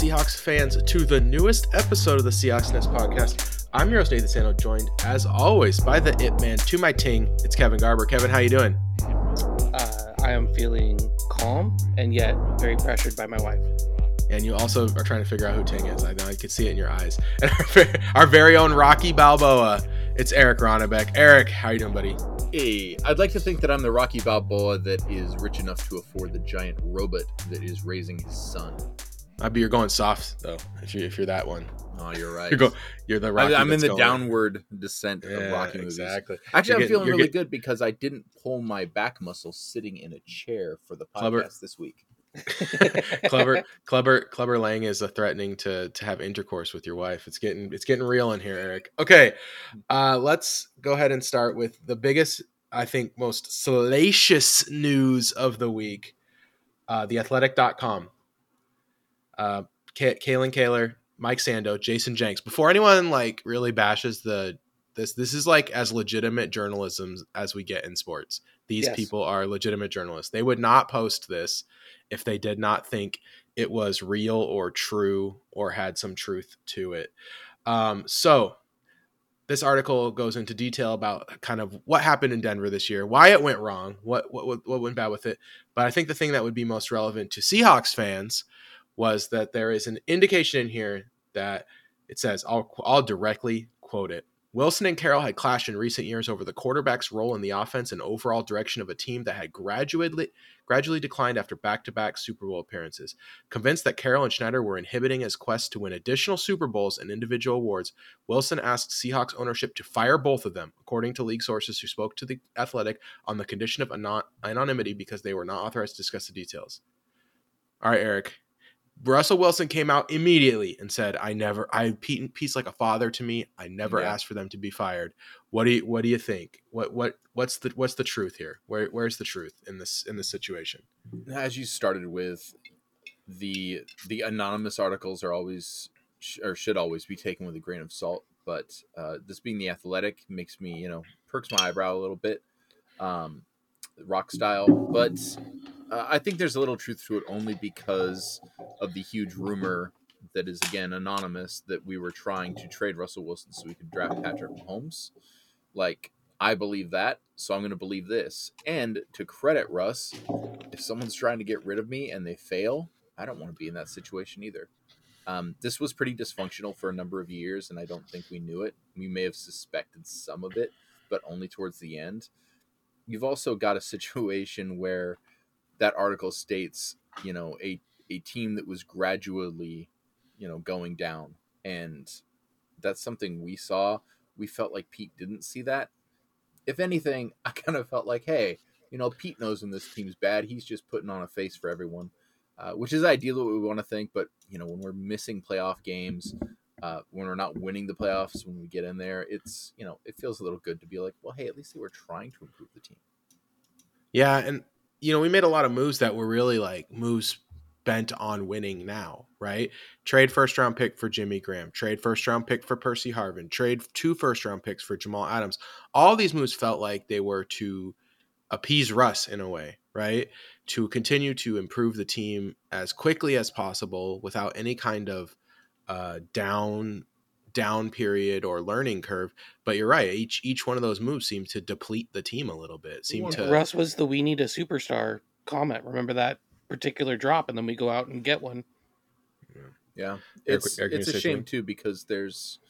Welcome back, Seahawks fans, to the newest episode of the Seahawks Nest podcast. I'm your host Nathan Sano, joined as always by the It Man to my ting. It's Kevin Garber. Kevin, how you doing? Uh, I am feeling calm and yet very pressured by my wife. And you also are trying to figure out who Ting is. I know I could see it in your eyes. And our, our very own Rocky Balboa. It's Eric Ronnebeck. Eric, how you doing, buddy? Hey, I'd like to think that I'm the Rocky Balboa that is rich enough to afford the giant robot that is raising his son. I'd be you're going soft though. If you if you're that one, Oh, you're right. you're go you're the Rocky. I, am in the going- downward descent Yeah, of Rocky movies. exactly. Actually, You're I'm feeling really good because I didn't pull my back muscle sitting in a chair for the podcast Clever. this week. clever clever clever lang is threatening to to have intercourse with your wife it's getting it's getting real in here eric okay uh let's go ahead and start with the biggest i think most salacious news of the week uh the athletic.com uh K- Kalyn Kahler, Mike Sando, Jayson Jenks. Before anyone like really bashes the this this is like as legitimate journalism as we get in sports. These Yes. people are legitimate journalists. They would not post this if they did not think it was real or true or had some truth to it. Um, so this article goes into detail about kind of what happened in Denver this year, why it went wrong, what what what what went bad with it. But I think the thing that would be most relevant to Seahawks fans was that there is an indication in here that it says I'll I'll directly quote it. Wilson and Carroll had clashed in recent years over the quarterback's role in the offense and overall direction of a team that had gradually gradually declined after back-to-back Super Bowl appearances. Convinced that Carroll and Schneider were inhibiting his quest to win additional Super Bowls and individual awards, Wilson asked Seahawks ownership to fire both of them, according to league sources who spoke to the Athletic on the condition of anon- anonymity because they were not authorized to discuss the details. All right, Eric. Russell Wilson came out immediately and said, "I never, I Pete, Pete's like a father to me. I never Yeah. asked for them to be fired. What do you, what do you think? What, what, what's the, what's the truth here? Where, where's the truth in this, in this situation? As you started with, the the anonymous articles are always sh- or should always be taken with a grain of salt. But uh, this being the athletic makes me, you know, perks my eyebrow a little bit, um, rock style. But uh, I think there's a little truth to it only because of the huge rumor that is again anonymous that we were trying to trade Russell Wilson so we could draft Patrick Mahomes. Like I believe that, so I'm going to believe this. And to credit Russ, if someone's trying to get rid of me and they fail, I don't want to be in that situation either. Um, this was pretty dysfunctional for a number of years, and I don't think we knew it. We may have suspected some of it, but only towards the end. You've also got a situation where that article states, you know, a a team that was gradually, you know, going down, and that's something we saw. We felt like Pete didn't see that. If anything, I kind of felt like, hey, you know, Pete knows when this team's bad. He's just putting on a face for everyone, uh, which is ideally what we want to think. But you know, when we're missing playoff games, uh, when we're not winning the playoffs, when we get in there, it's you know, it feels a little good to be like, well, hey, at least they were trying to improve the team. Yeah, and you know we made a lot of moves that were really like moves bent on winning now, right? Trade first round pick for Jimmy Graham, trade first round pick for Percy Harvin, trade two first round picks for Jamal Adams. All these moves felt like they were to appease Russ in a way, right? To continue to improve the team as quickly as possible without any kind of uh, down down period or learning curve. But you're right; each each one of those moves seemed to deplete the team a little bit. Seemed to Russ was the "We need a superstar" comment. Remember that particular drop, and then we go out and get one. Yeah, Eric- it's Eric, you it's a shame something? too because there's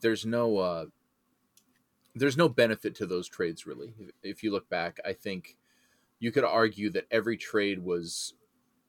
there's no uh, there's no benefit to those trades really. If- If you look back, I think you could argue that every trade was,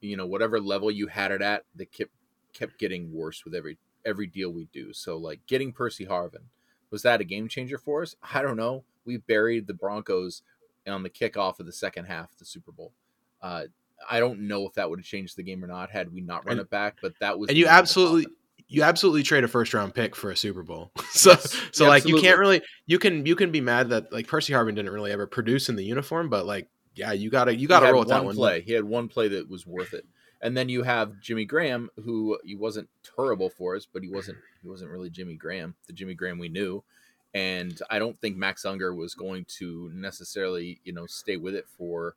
you know, whatever level you had it at, that kept kept getting worse with every every deal we do. So like getting Percy Harvin was that a game changer for us? I don't know. We buried the Broncos on the kickoff of the second half of the Super Bowl. Uh, I don't know if that would have changed the game or not had we not run And- it back, but that was and you end of the absolutely you absolutely trade a first round pick for a Super Bowl. so Yes, so like you can't really you can you can be mad that like Percy Harvin didn't really ever produce in the uniform, but like yeah, you gotta you gotta roll with that one one. play. He had one play that was worth it. And then you have Jimmy Graham, who he wasn't terrible for us, but he wasn't he wasn't really Jimmy Graham, the Jimmy Graham we knew. And I don't think Max Unger was going to necessarily, you know, stay with it for,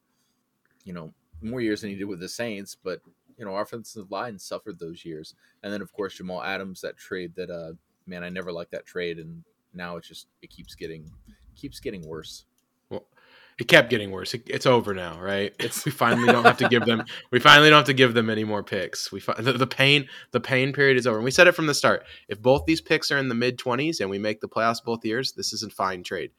you know, more years than he did with the Saints. But you know, offensive line suffered those years. And then of course Jamal Adams, that trade that uh man, I never liked that trade and now it's just it keeps getting keeps getting worse. It kept getting worse. It, it's over now, right? It's we finally don't have to give them. We finally don't have to give them any more picks. We fi- the, the pain the pain period is over. And we said it from the start. If both these picks are in the mid twenties and we make the playoffs both years, this is a fine trade.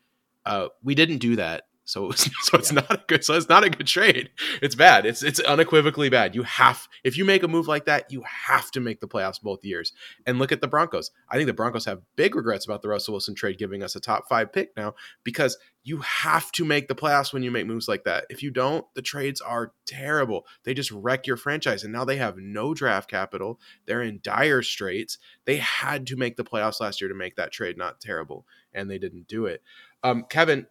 Uh, we didn't do that, so it was, so it's Yeah. not a good. So it's not a good trade. It's bad. It's it's unequivocally bad. You have if you make a move like that, you have to make the playoffs both years. And look at the Broncos. I think the Broncos have big regrets about the Russell Wilson trade giving us a top five pick now because you have to make the playoffs when you make moves like that. If you don't, the trades are terrible. They just wreck your franchise. And now they have no draft capital. They're in dire straits. They had to make the playoffs last year to make that trade not terrible, and they didn't do it. Um, Kevin,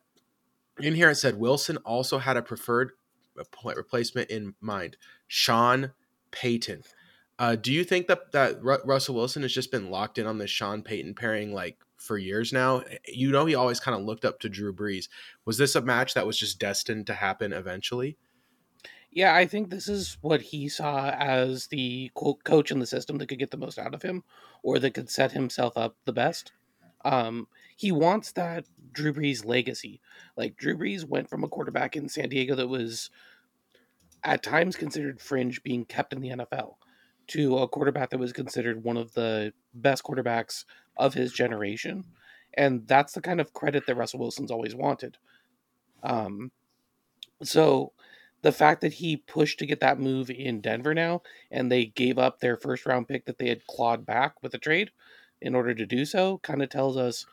in here it said Wilson also had a preferred repl- replacement in mind, Sean Payton. Uh, do you think that that Ru- Russell Wilson has just been locked in on this Sean Payton pairing like for years now? You know, he always kind of looked up to Drew Brees. Was this a match that was just destined to happen eventually? Yeah, I think this is what he saw as the quote coach in the system that could get the most out of him, or that could set himself up the best. Um, he wants that Drew Brees legacy. Like Drew Brees went from a quarterback in San Diego that was at times considered fringe, being kept in the NFL, to a quarterback that was considered one of the best quarterbacks of his generation, and that's the kind of credit that Russell Wilson's always wanted. Um, so the fact that he pushed to get that move in Denver now, and they gave up their first round pick that they had clawed back with a trade in order to do so, kind of tells us.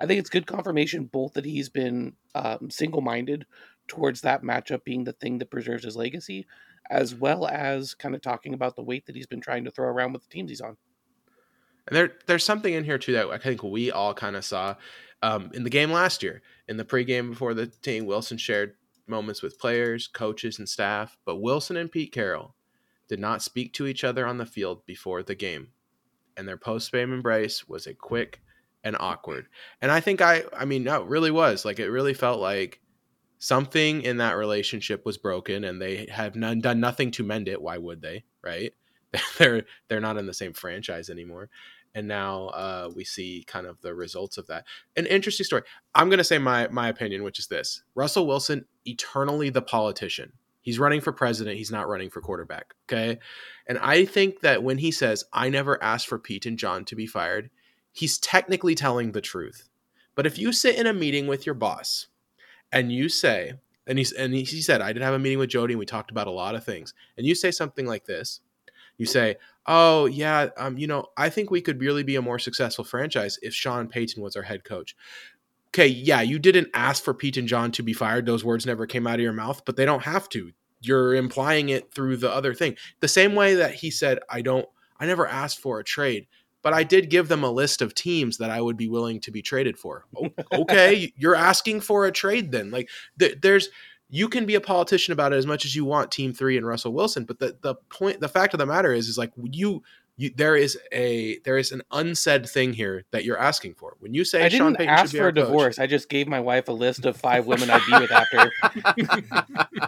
I think it's good confirmation both that he's been um, single minded towards that matchup being the thing that preserves his legacy, as well as kind of talking about the weight that he's been trying to throw around with the teams he's on. And there, there's something in here too that I think we all kind of saw um, in the game last year. In the pregame before the team, Wilson shared moments with players, coaches, and staff, but Wilson and Pete Carroll did not speak to each other on the field before the game, and their post-game embrace was a quick and awkward. And I think I, I mean, no, it really was like it really felt like something in that relationship was broken, and they have none, done nothing to mend it. Why would they? Right? they're they're not in the same franchise anymore and now uh, we see kind of the results of that an interesting story i'm going to say my my opinion which is this russell wilson eternally the politician he's running for president he's not running for quarterback okay and i think that when he says i never asked for pete and john to be fired he's technically telling the truth but if you sit in a meeting with your boss and you say and and he, he said i did have a meeting with jody and we talked about a lot of things and you say something like this you say, "Oh yeah, um, you know, I think we could really be a more successful franchise if Sean Payton was our head coach." Okay, yeah, you didn't ask for Pete and John to be fired; those words never came out of your mouth, but they don't have to. You're implying it through the other thing. The same way that he said, "I don't, I never asked for a trade." But I did give them a list of teams that I would be willing to be traded for. Okay, you're asking for a trade then. Like th- there's you can be a politician about it as much as you want team 3 and Russell Wilson, but the the point the fact of the matter is is like you you there is a there is an unsaid thing here that you're asking for. When you say I didn't Payton ask should be for our a coach- divorce. I just gave my wife a list of five women I'd be with after.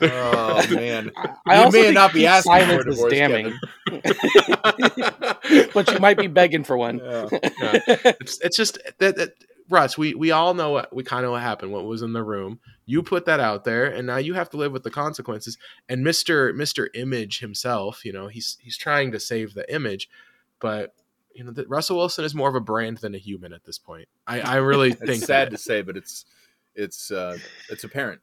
Oh man, I, I You also may not be asking for a silence is divorce, damning, but you might be begging for one. Yeah. it's, it's just that, that Russ, we we all know what we kind of what happened, what was in the room. You put that out there, and now you have to live with the consequences. And Mister Mister Image himself, you know, he's he's trying to save the image, but you know that Russell Wilson is more of a brand than a human at this point. I I really think It's sad that. to say, but it's it's uh, it's apparent.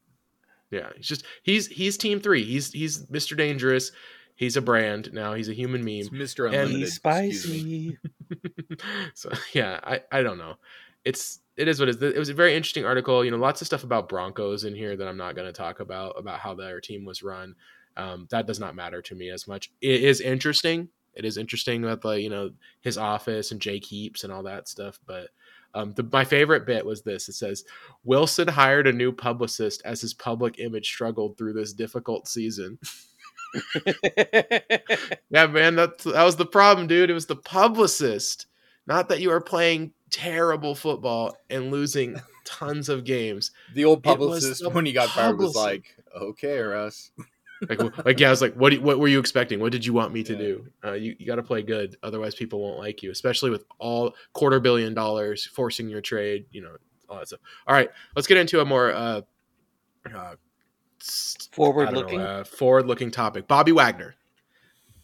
Yeah, he's just he's he's team three. He's he's Mister Dangerous. He's a brand now. He's a human It's meme. Mister And- He's excuse me. spicy. so yeah, I I don't know. It's it is what it is. It was a very interesting article. You know, lots of stuff about Broncos in here that I'm not going to talk about about how their team was run. Um, that does not matter to me as much. It is interesting. It is interesting that the you know his office and Jake Heaps and all that stuff. But um, the, my favorite bit was this. It says Wilson hired a new publicist as his public image struggled through this difficult season. Yeah, man, that that was the problem, dude. It was the publicist. Not that you are playing terrible football and losing tons of games. The old publicist the when he got fired was like, "Okay, Russ." like, like yeah, I was like, what? do you- What were you expecting? What did you want me to Yeah. do? Uh, you you got to play good, otherwise people won't like you. Especially with all quarter billion dollars forcing your trade. You know, all that stuff. All right, let's get into a more uh, uh, forward looking, uh, forward-looking topic. Bobby Wagner,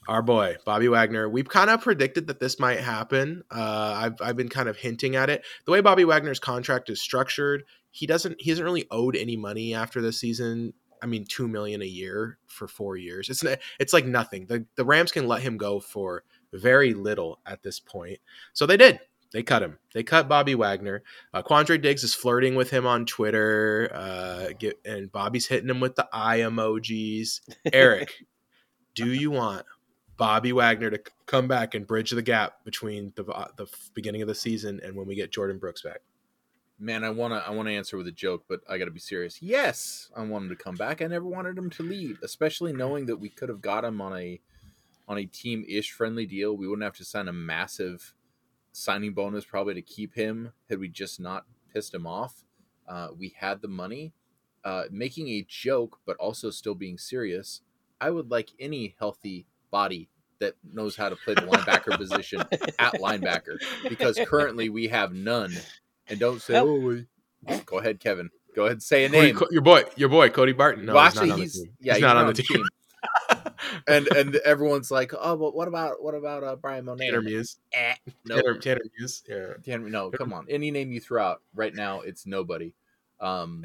our boy, Bobby Wagner. We've kind of predicted that this might happen. Uh, I've I've been kind of hinting at it. The way Bobby Wagner's contract is structured, he doesn't he hasn't really owed any money after this season. I mean, two million a year for four years. It's it's like nothing. The the Rams can let him go for very little at this point. So they did. They cut him. They cut Bobby Wagner. Uh, Quandre Diggs is flirting with him on Twitter. Uh, get, and Bobby's hitting him with the eye emojis. Eric, do you want Bobby Wagner to come back and bridge the gap between the the beginning of the season and when we get Jordyn Brooks back? Man, I wanna I wanna answer with a joke, but I gotta be serious. Yes, I want him to come back. I never wanted him to leave, especially knowing that we could have got him on a on a team ish friendly deal. We wouldn't have to sign a massive signing bonus probably to keep him had we just not pissed him off. Uh, we had the money. Uh, making a joke, but also still being serious. I would like any healthy body that knows how to play the linebacker position at linebacker because currently we have none. And don't say, oh, we... go ahead, Kevin. Go ahead, and say a name. Your boy, your boy, Cody Barton. No, well, he's actually, not on the he's team. yeah, he's, he's not on the team. and and everyone's like, oh, but what about what about uh, Bryan Mone? Tanner Muse. Eh, no, Tanner, Tanner Muse. Yeah. Tanner- no, come on. Any name you throw out right now, it's nobody. Um,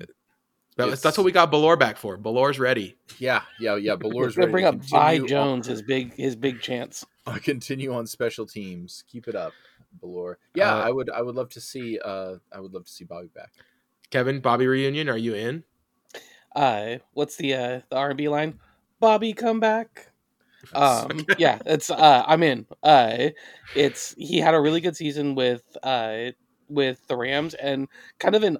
That- that's what we got Bellore back for. Bellore's ready. yeah, yeah, yeah. Bellore's ready bring up Vi Jones, on- his big his big chance. continue on special teams. Keep it up, Bellore. Yeah, Uh, I would. I would love to see. Uh, I would love to see Bobby back. Kevin, Bobby reunion. Are you in? Uh, what's the uh the R and B line? Bobby, come back. Um, yeah, it's uh, I'm in. Uh, it's he had a really good season with uh with the Rams and kind of an.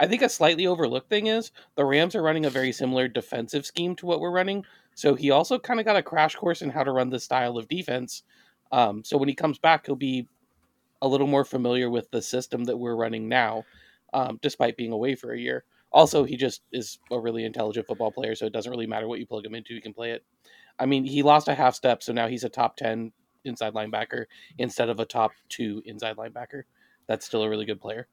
I think a slightly overlooked thing is the Rams are running a very similar defensive scheme to what we're running. So he also kind of got a crash course in how to run this style of defense. Um, so when he comes back, he'll be a little more familiar with the system that we're running now, um, despite being away for a year. Also, he just is a really intelligent football player, so it doesn't really matter what you plug him into; he can play it. I mean, he lost a half step, so now he's a top ten inside linebacker instead of a top two inside linebacker. That's still a really good player.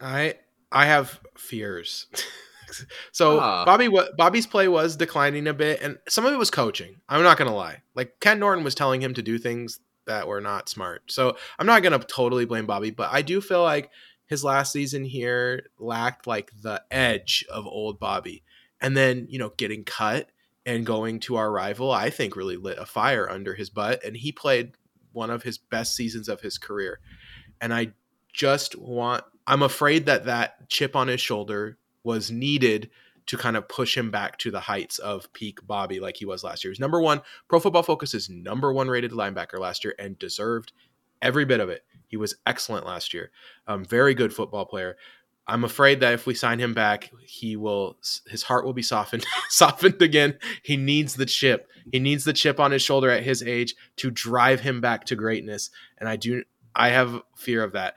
I I have fears. so Ah. Bobby, wa- Bobby's play was declining a bit, and some of it was coaching. I'm not gonna lie. Like Ken Norton was telling him to do things that were not smart. So I'm not gonna totally blame Bobby, but I do feel like his last season here lacked like the edge of old Bobby, and then you know getting cut and going to our rival, I think really lit a fire under his butt, and he played one of his best seasons of his career. And I just want I'm afraid that that chip on his shoulder was needed to kind of push him back to the heights of peak Bobby like he was last year. Number one. Pro Football Focus is number one rated linebacker last year and deserved every bit of it. He was excellent last year. Um, very good football player. I'm afraid that if we sign him back, he will his heart will be softened softened again. He needs the chip. He needs the chip on his shoulder at his age to drive him back to greatness. And I do I have fear of that.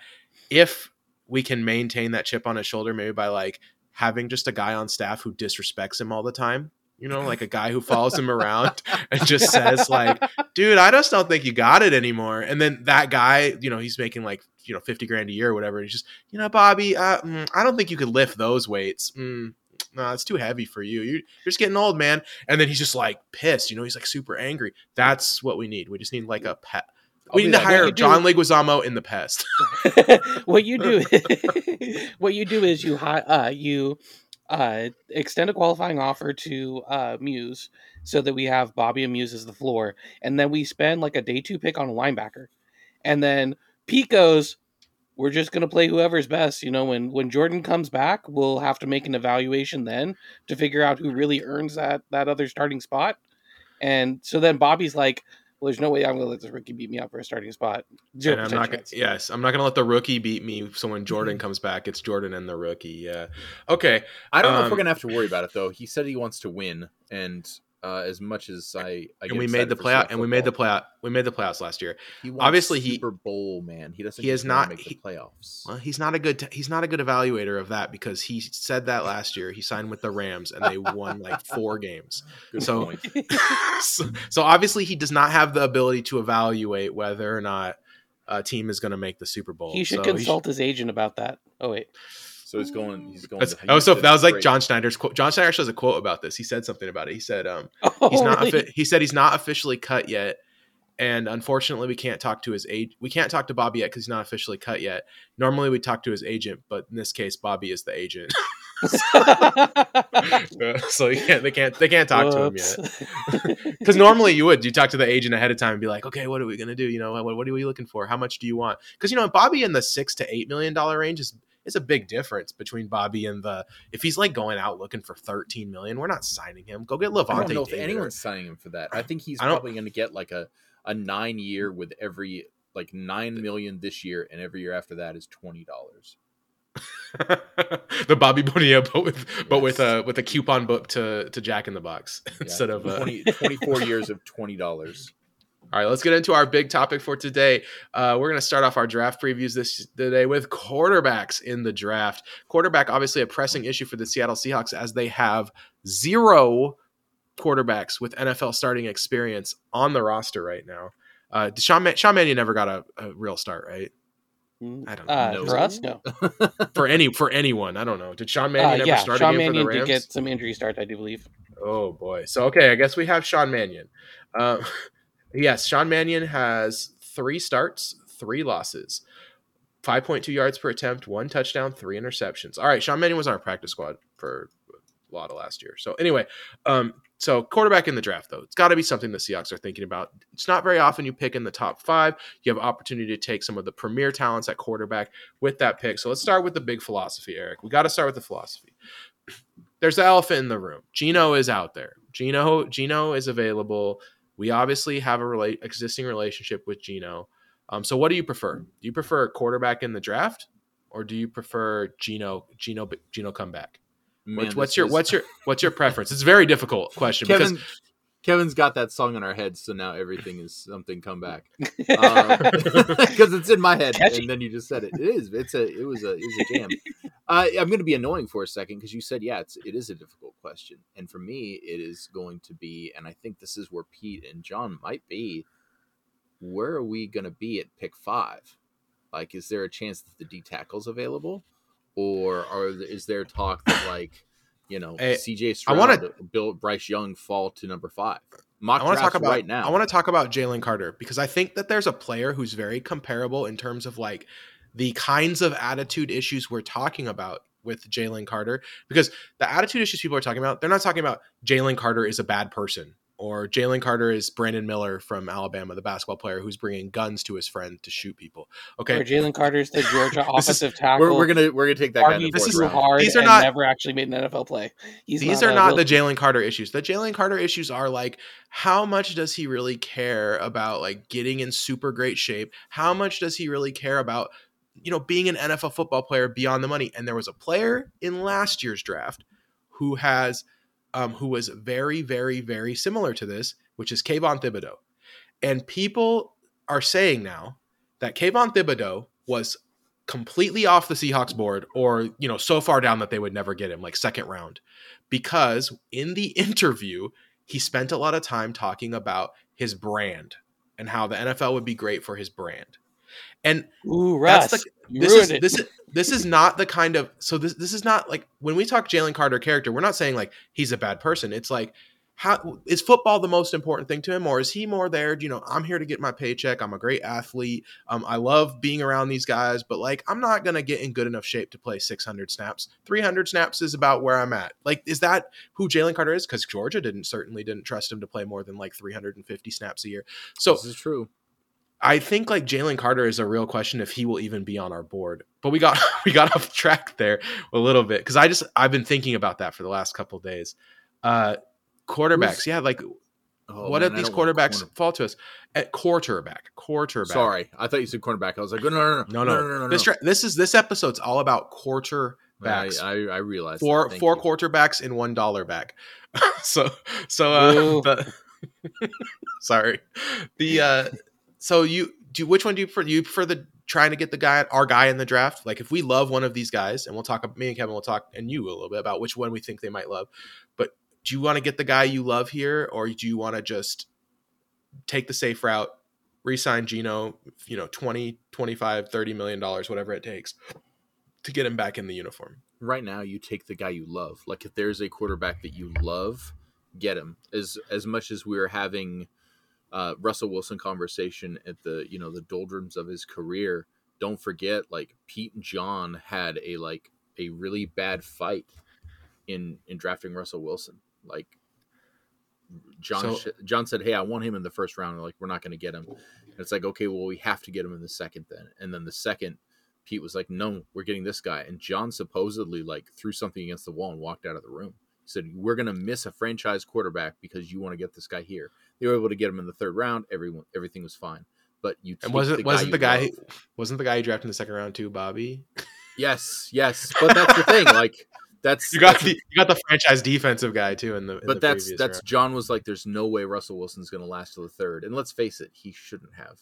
If we can maintain that chip on his shoulder, maybe by like having just a guy on staff who disrespects him all the time. You know, like a guy who follows him around and just says like, "Dude, I just don't think you got it anymore." And then that guy, you know, he's making like you know fifty grand a year or whatever. And he's just, you know, Bobby, uh, mm, I don't think you could lift those weights. Mm, no, it's too heavy for you. You're, you're just getting old, man. And then he's just like pissed. You know, he's like super angry. That's what we need. We just need like a pet. We need to hire you do- John Leguizamo in the past. what you do, what you do is you uh, you uh, extend a qualifying offer to uh, Muse so that we have Bobby and Muse as the floor, and then we spend like a day two pick on a linebacker, and then Pete goes, "We're just gonna play whoever's best." You know, when when Jordyn comes back, we'll have to make an evaluation then to figure out who really earns that that other starting spot, and so then Bobby's like. Well, there's no way I'm going to let this rookie beat me out for a starting spot. Zero And I'm not gonna, yes, I'm not gonna let the rookie beat me. So when Jordyn comes back, it's Jordyn and the rookie. Yeah. Okay. I don't know if Um, we're gonna have to worry about it though. He said he wants to win, and Uh, as much as I, I and get we made the for playout, CF and we made the football, playout. We made the playoffs last year. he wants obviously he- Super Bowl man. He doesn't. he is not- make the he- playoffs. Well, he's not a good. he's not a good evaluator of that because he said that last year. He signed with the Rams and they won like four games. Good so- point. so, so obviously he does not have the ability to evaluate whether or not a team is going to make the Super Bowl. he should So consult his agent about that. Oh wait, So he's going. He's going. That's, to, that was so. That was like great. John Schneider's quote. John Schneider actually has a quote about this. He said something about it. He said, um, oh, he's not. really? he said he's not officially cut yet, and unfortunately, we can't talk to his age. We can't talk to Bobby yet because he's not officially cut yet. Normally, we talk to his agent, but in this case, Bobby is the agent, so you can't. They can't. They can't talk to him yet. Because normally you would. You talk to the agent ahead of time and be like, okay, what are we gonna do? You know, what, what are we looking for? How much do you want? Because you know, Bobby in the six to eight million dollar range is is a big difference between Bobby and the. If he's like going out looking for thirteen million, we're not signing him. Go get I don't Lavonte know if David. anyone's signing him for that. I think he's I probably going to get like a a nine year with every like nine million this year, and every year after that is twenty dollars. the Bobby Bonilla, but with but with a with a coupon book to to Jack in the Box instead of. Uh, 20, 24 years of twenty dollars. All right, let's get into our big topic for today. Uh, we're going to start off our draft previews this today with quarterbacks in the draft. Quarterback, obviously, a pressing issue for the Seattle Seahawks as they have zero quarterbacks with NFL starting experience on the roster right now. Uh, Sean, Man- Sean Mannion never got a, a real start, right? I don't Uh, know. for us, no. For any for anyone, I don't know. Did Sean Uh, Mannion ever yeah, start Sean again for the Mannion Rams? did get some injury start, I do believe. Oh boy. So okay, I guess we have Sean Mannion. Um, yes, Sean Mannion has three starts, three losses, five point two yards per attempt, one touchdown, three interceptions. All right, Sean Mannion was on our practice squad for a lot of last year. So anyway, um, so quarterback in the draft though, it's got to be something the Seahawks are thinking about. It's not very often you pick in the top five. You have opportunity to take some of the premier talents at quarterback with that pick. So let's start with the big philosophy, Eric. We got to start with the philosophy there's the elephant in the room. Geno is out there. Geno Geno is available. We obviously have a relate existing relationship with Geno. Um, so what do you prefer? Do you prefer a quarterback in the draft, or do you prefer Geno Geno Geno come back? Man, What's, what's your is- what's your what's your preference? It's a very difficult question Kevin? because Kevin's got that song in our heads, so now everything is something come back because it's in my head, Catchy. and then you just said it. It is. It's a. It was a. It was a jam. Uh, I'm going to be annoying for a second because you said, yeah, it's it is a difficult question, and for me, it is going to be, and I think this is where Pete and John might be. Where are we going to be at pick five? Like, is there a chance that the D tackle's available, or are is there talk that like, you know, eh, Hey, CJ I Stroud, wanna- Bill Bryce Young fall to number five? Mock I want to talk about right now. I want to talk about Jalen Carter because I think that there's a player who's very comparable in terms of like the kinds of attitude issues we're talking about with Jalen Carter. Because the attitude issues people are talking about, they're not talking about Jalen Carter is a bad person or Jalen Carter is Brandon Miller from Alabama, the basketball player who's bringing guns to his friend to shoot people. Okay, or Jalen Carter's the Georgia is- offensive tackle. We're, we're gonna we're gonna take that guy in the argued This is round. hard These are not- never actually made an NFL play. He's these not are not the Jalen Carter issues. The Jalen Carter issues are like how much does he really care about like getting in super great shape? How much does he really care about you know being an NFL football player beyond the money? And there was a player in last year's draft who has um, who was very very very similar to this, which is Kayvon Thibodeaux. And people are saying now that Kayvon Thibodeaux was completely off the Seahawks board or, you know, so far down that they would never get him, like second round. Because in the interview, he spent a lot of time talking about his brand and how the NFL would be great for his brand. And Ooh, Russ. that's the you this is it. this is this is not the kind of so this this is not like when we talk Jalen Carter character, we're not saying like he's a bad person. It's like how is football the most important thing to him, or is he more there? You know, I'm here to get my paycheck. I'm a great athlete. Um, I love being around these guys, but like I'm not gonna get in good enough shape to play 600 snaps. 300 snaps is about where I'm at. Like, is that who Jalen Carter is? Because Georgia didn't certainly didn't trust him to play more than like 350 snaps a year. So this is true. I think like Jalen Carter is a real question if he will even be on our board. But we got we got off track there a little bit because I just I've been thinking about that for the last couple of days. Uh quarterbacks, Who's- yeah, like Oh, what man, if these quarterbacks corner- fall to us at quarterback? Quarterback. Sorry, I thought you said cornerback. I was like, no, no, no, No, no, no, no, no. This dra- this is this episode's all about backs. I, I, I realize four that. Four you. quarterbacks in one dollar back. so so uh, the, sorry the uh so you do which one do you prefer? Do you prefer the trying to get the guy our guy in the draft? Like if we love one of these guys, and we'll talk. Me and Kevin will talk, and you a little bit about which one we think they might love. But do you want to get the guy you love here, or do you want to just take the safe route, re-sign Geno, you know, 20, 25, 30 million dollars, whatever it takes to get him back in the uniform? right now you take the guy you love. Like if there's a quarterback that you love, get him. As as much as we are having uh, Russell Wilson conversation at the you know the doldrums of his career, don't forget like Pete and John had a like a really bad fight in in drafting Russell Wilson. Like John So- John said, "Hey, I want him in the first round." Like we're not going to get him. And it's like, okay, well, we have to get him in the second then. And then the second, Pete was like, no, we're getting this guy. And John supposedly like threw something against the wall and walked out of the room. Said, we're going to miss a franchise quarterback because you want to get this guy here. They were able to get him in the third round. Everyone, everything was fine. But you And wasn't wasn't you the guy love. wasn't the guy you drafted in the second round too, Bobby? Yes, yes. But that's the thing. Like that's You got that's- the you got the franchise defensive guy too in the in but the that's that's round. John was like, there's no way Russell Wilson's going to last to the third, and let's face it, he shouldn't have.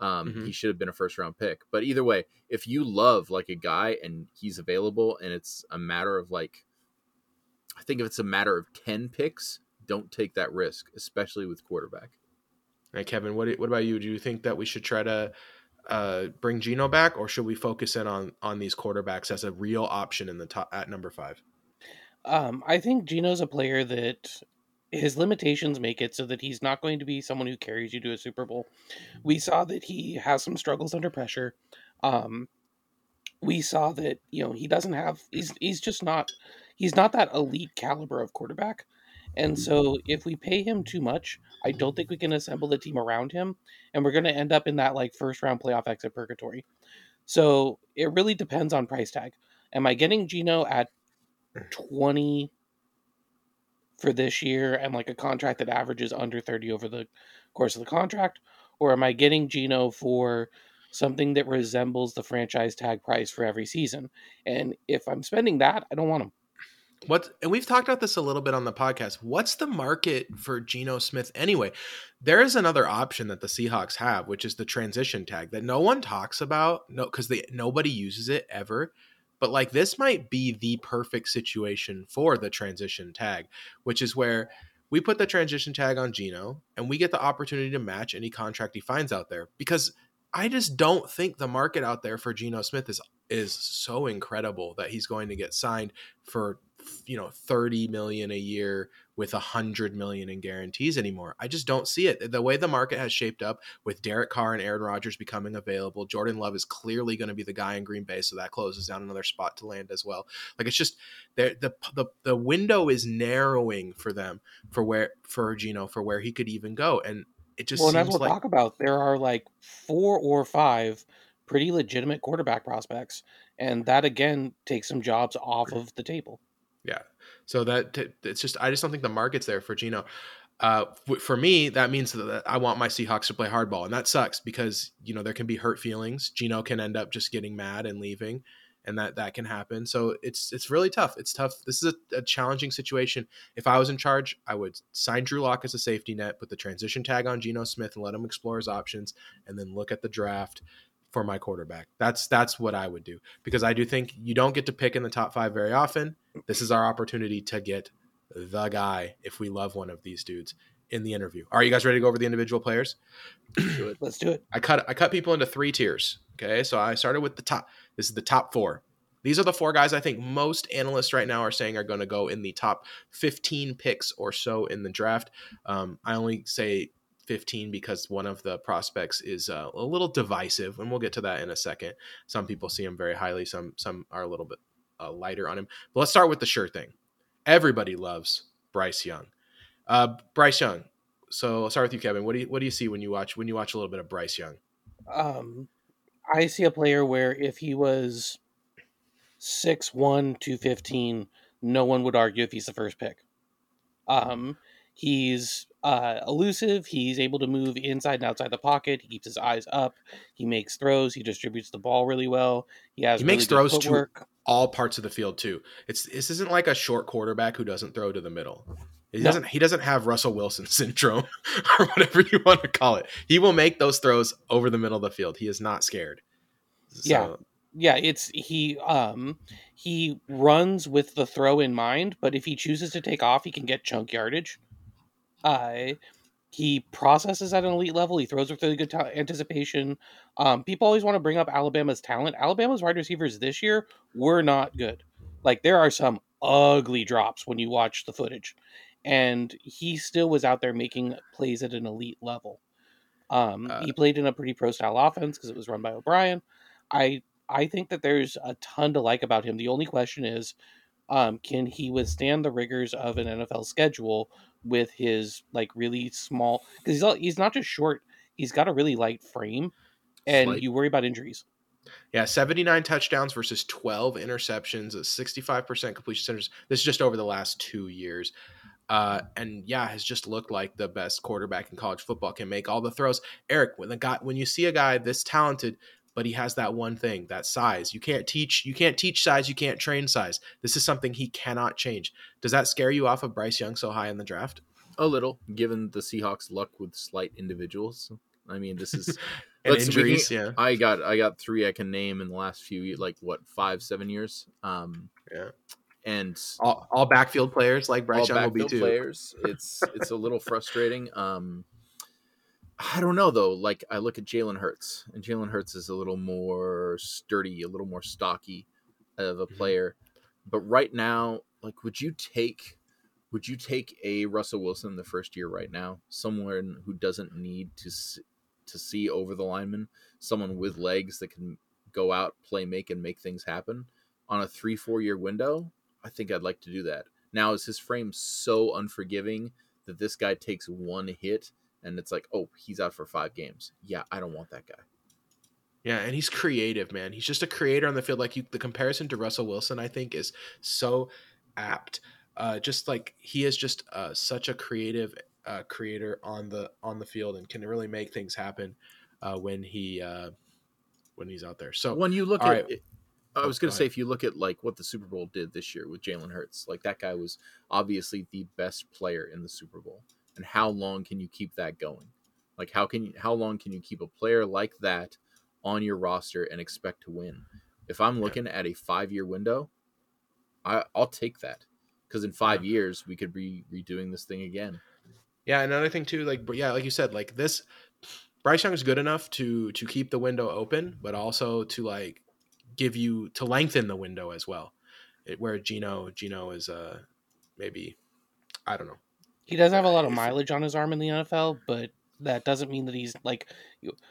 Um, Mhm. He should have been a first round pick. But either way, if you love like a guy and he's available, and it's a matter of like, I think if it's a matter of ten picks, don't take that risk, especially with quarterback. Hey, Kevin, what what about you? Do you think that we should try to uh, bring Geno back, or should we focus in on on these quarterbacks as a real option in the top at number five? Um, I think Geno's a player that his limitations make it so that he's not going to be someone who carries you to a Super Bowl. We saw that he has some struggles under pressure. Um, we saw that you know he doesn't have he's he's just not he's not that elite caliber of quarterback. And mm-hmm. so if we pay him too much, I don't think we can assemble the team around him and we're going to end up in that like first round playoff exit purgatory. So it really depends on price tag. Am I getting Geno at mm. 20 for this year and like a contract that averages under 30 over the course of the contract? Or am I getting Geno for something that resembles the franchise tag price for every season? And if I'm spending that, I don't want him. What and we've talked about this a little bit on the podcast. What's the market for Geno Smith anyway? There is another option that the Seahawks have, which is the transition tag that no one talks about, no, they nobody uses it ever. But like this might be the perfect situation for the transition tag, which is where we put the transition tag on Geno and we get the opportunity to match any contract he finds out there. Because I just don't think the market out there for Geno Smith is is so incredible that he's going to get signed for you know 30 million a year with a hundred million in guarantees anymore i just don't see it the way the market has shaped up with derek carr and aaron rodgers becoming available jordan love is clearly going to be the guy in green bay so that closes down another spot to land as well like it's just the the the, the window is narrowing for them for where for geno for where he could even go and it just well, seems we'll like talk about, there are like four or five pretty legitimate quarterback prospects. And that again takes some jobs off of the table. Yeah. So that it's just I just don't think the market's there for Geno. Uh, for me, that means that I want my Seahawks to play hardball, and that sucks because you know there can be hurt feelings. Geno can end up just getting mad and leaving, and that that can happen. So it's it's really tough. It's tough. This is a, a challenging situation. If I was in charge, I would sign Drew Lock as a safety net, put the transition tag on Geno Smith, and let him explore his options, and then look at the draft for my quarterback. That's that's what I would do because I do think you don't get to pick in the top five very often. This is our opportunity to get the guy if we love one of these dudes in the interview. Are you guys ready to go over the individual players? Do it. Let's do it. I cut I cut people into three tiers. Okay, so I started with the top. This is the top four. These are the four guys I think most analysts right now are saying are going to go in the top 15 picks or so in the draft. Um, I only say 15 because one of the prospects is uh, a little divisive, and we'll get to that in a second. Some people see him very highly, some some are a little bit uh, lighter on him. But let's start with the sure thing. Everybody loves Bryce Young. Uh, Bryce Young. So I'll start with you, Kevin. What do you what do you see when you watch when you watch a little bit of Bryce Young? Um, I see a player where if he was 6'1, 215, no one would argue if he's the first pick. Um, he's uh, elusive. He's able to move inside and outside the pocket. He keeps his eyes up. He makes throws. He distributes the ball really well. He has He makes really good throws to all parts of the field too. It's this isn't like a short quarterback who doesn't throw to the middle. He No. doesn't he doesn't have Russell Wilson syndrome or whatever you want to call it. He will make those throws over the middle of the field. He is not scared. Yeah. Yeah, it's he um he runs with the throw in mind, but if he chooses to take off, he can get chunk yardage. Uh he processes at an elite level. He throws with really good ta- anticipation. Um, people always want to bring up Alabama's talent. Alabama's wide receivers this year were not good. Like there are some ugly drops when you watch the footage, and he still was out there making plays at an elite level. Um, Uh, he played in a pretty pro style offense because it was run by O'Brien. I I think that there's a ton to like about him. The only question is, um, can he withstand the rigors of an NFL schedule with his like really small? Because he's all, he's not just short; he's got a really light frame, and Slight. you worry about injuries. Yeah, 79 touchdowns versus 12 interceptions, a 65% completion centers. This is just over the last two years. Uh, and yeah, has just looked like the best quarterback in college football. Can make all the throws. Eric, when the guy, when you see a guy this talented, but he has that one thing, that size. You can't teach. You can't teach size. You can't train size. This is something he cannot change. Does that scare you off of Bryce Young so high in the draft? A little, given the Seahawks' luck with slight individuals. I mean, this is Let's- can- yeah. I got I got three I can name in the last few like what five seven years. Um, Yeah. and All, all backfield players like Bryce Young will be backfield too. players. It's it's a little frustrating. Um, I don't know though. Like I look at Jalen Hurts, and Jalen Hurts is a little more sturdy, a little more stocky of a Mhm. player. But right now, like, would you take would you take a Russell Wilson the first year right now? Someone who doesn't need to to see over the lineman, someone with legs that can go out, play, make, and make things happen on a three four year window. I think I'd like to do that. Now, is his frame so unforgiving that this guy takes one hit and it's like, oh, he's out for five games? Yeah, I don't want that guy. Yeah, and he's creative, man. He's just a creator on the field. Like you, the comparison to Russell Wilson, I think, is so apt. Uh, just like he is just uh, such a creative uh, creator on the on the field and can really make things happen uh, when he uh, when he's out there. So when you look at right. it, I Oh, was going go to say, if you look at like what the Super Bowl did this year with Jalen Hurts, like that guy was obviously the best player in the Super Bowl. And how long can you keep that going? Like how can you, how long can you keep a player like that on your roster and expect to win? If I'm looking at a five year window, I, I'll take that because in five years we could be redoing this thing again. Yeah, another thing too, like yeah, like you said, like this, Bryce Young is good enough to to keep the window open, but also to like give you to lengthen the window as well. It, where Geno Geno is uh maybe I don't know. He does have a lot of mileage on his arm in the NFL, but that doesn't mean that he's like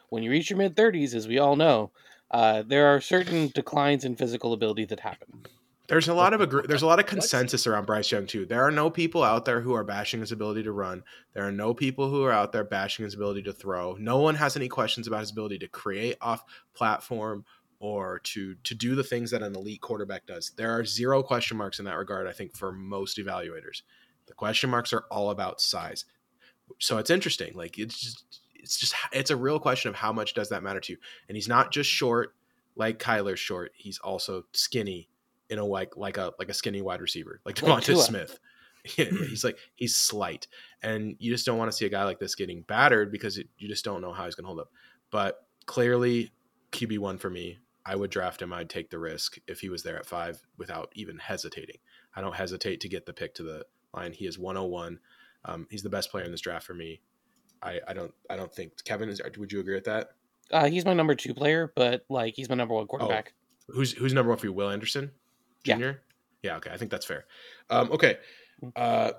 when you reach your mid thirties, as we all know. Uh, there are certain declines in physical ability that happen. There's a lot of agree- there's a lot of consensus around Bryce Young too. There are no people out there who are bashing his ability to run. There are no people who are out there bashing his ability to throw. No one has any questions about his ability to create off platform or to to do the things that an elite quarterback does. There are zero question marks in that regard. I think for most evaluators, the question marks are all about size. So it's interesting. Like it's just it's just it's a real question of how much does that matter to you. And he's not just short like Kyler's short. He's also skinny in a like like a like a skinny wide receiver like Like Devonta Tua. Smith. He's like he's slight, and you just don't want to see a guy like this getting battered because it, you just don't know how he's going to hold up. But clearly, QB one for me. I would draft him. I'd take the risk if he was there at five without even hesitating. I don't hesitate to get the pick to the line. He is 101. Um, he's the best player in this draft for me. I, I don't I don't think Kevin is. Would you agree with that? Uh, he's my number two player, but like he's my number one quarterback. Who's who's number one for you? Will Anderson, Yeah. Junior. Yeah. okay. I think that's fair. Um, okay. Uh,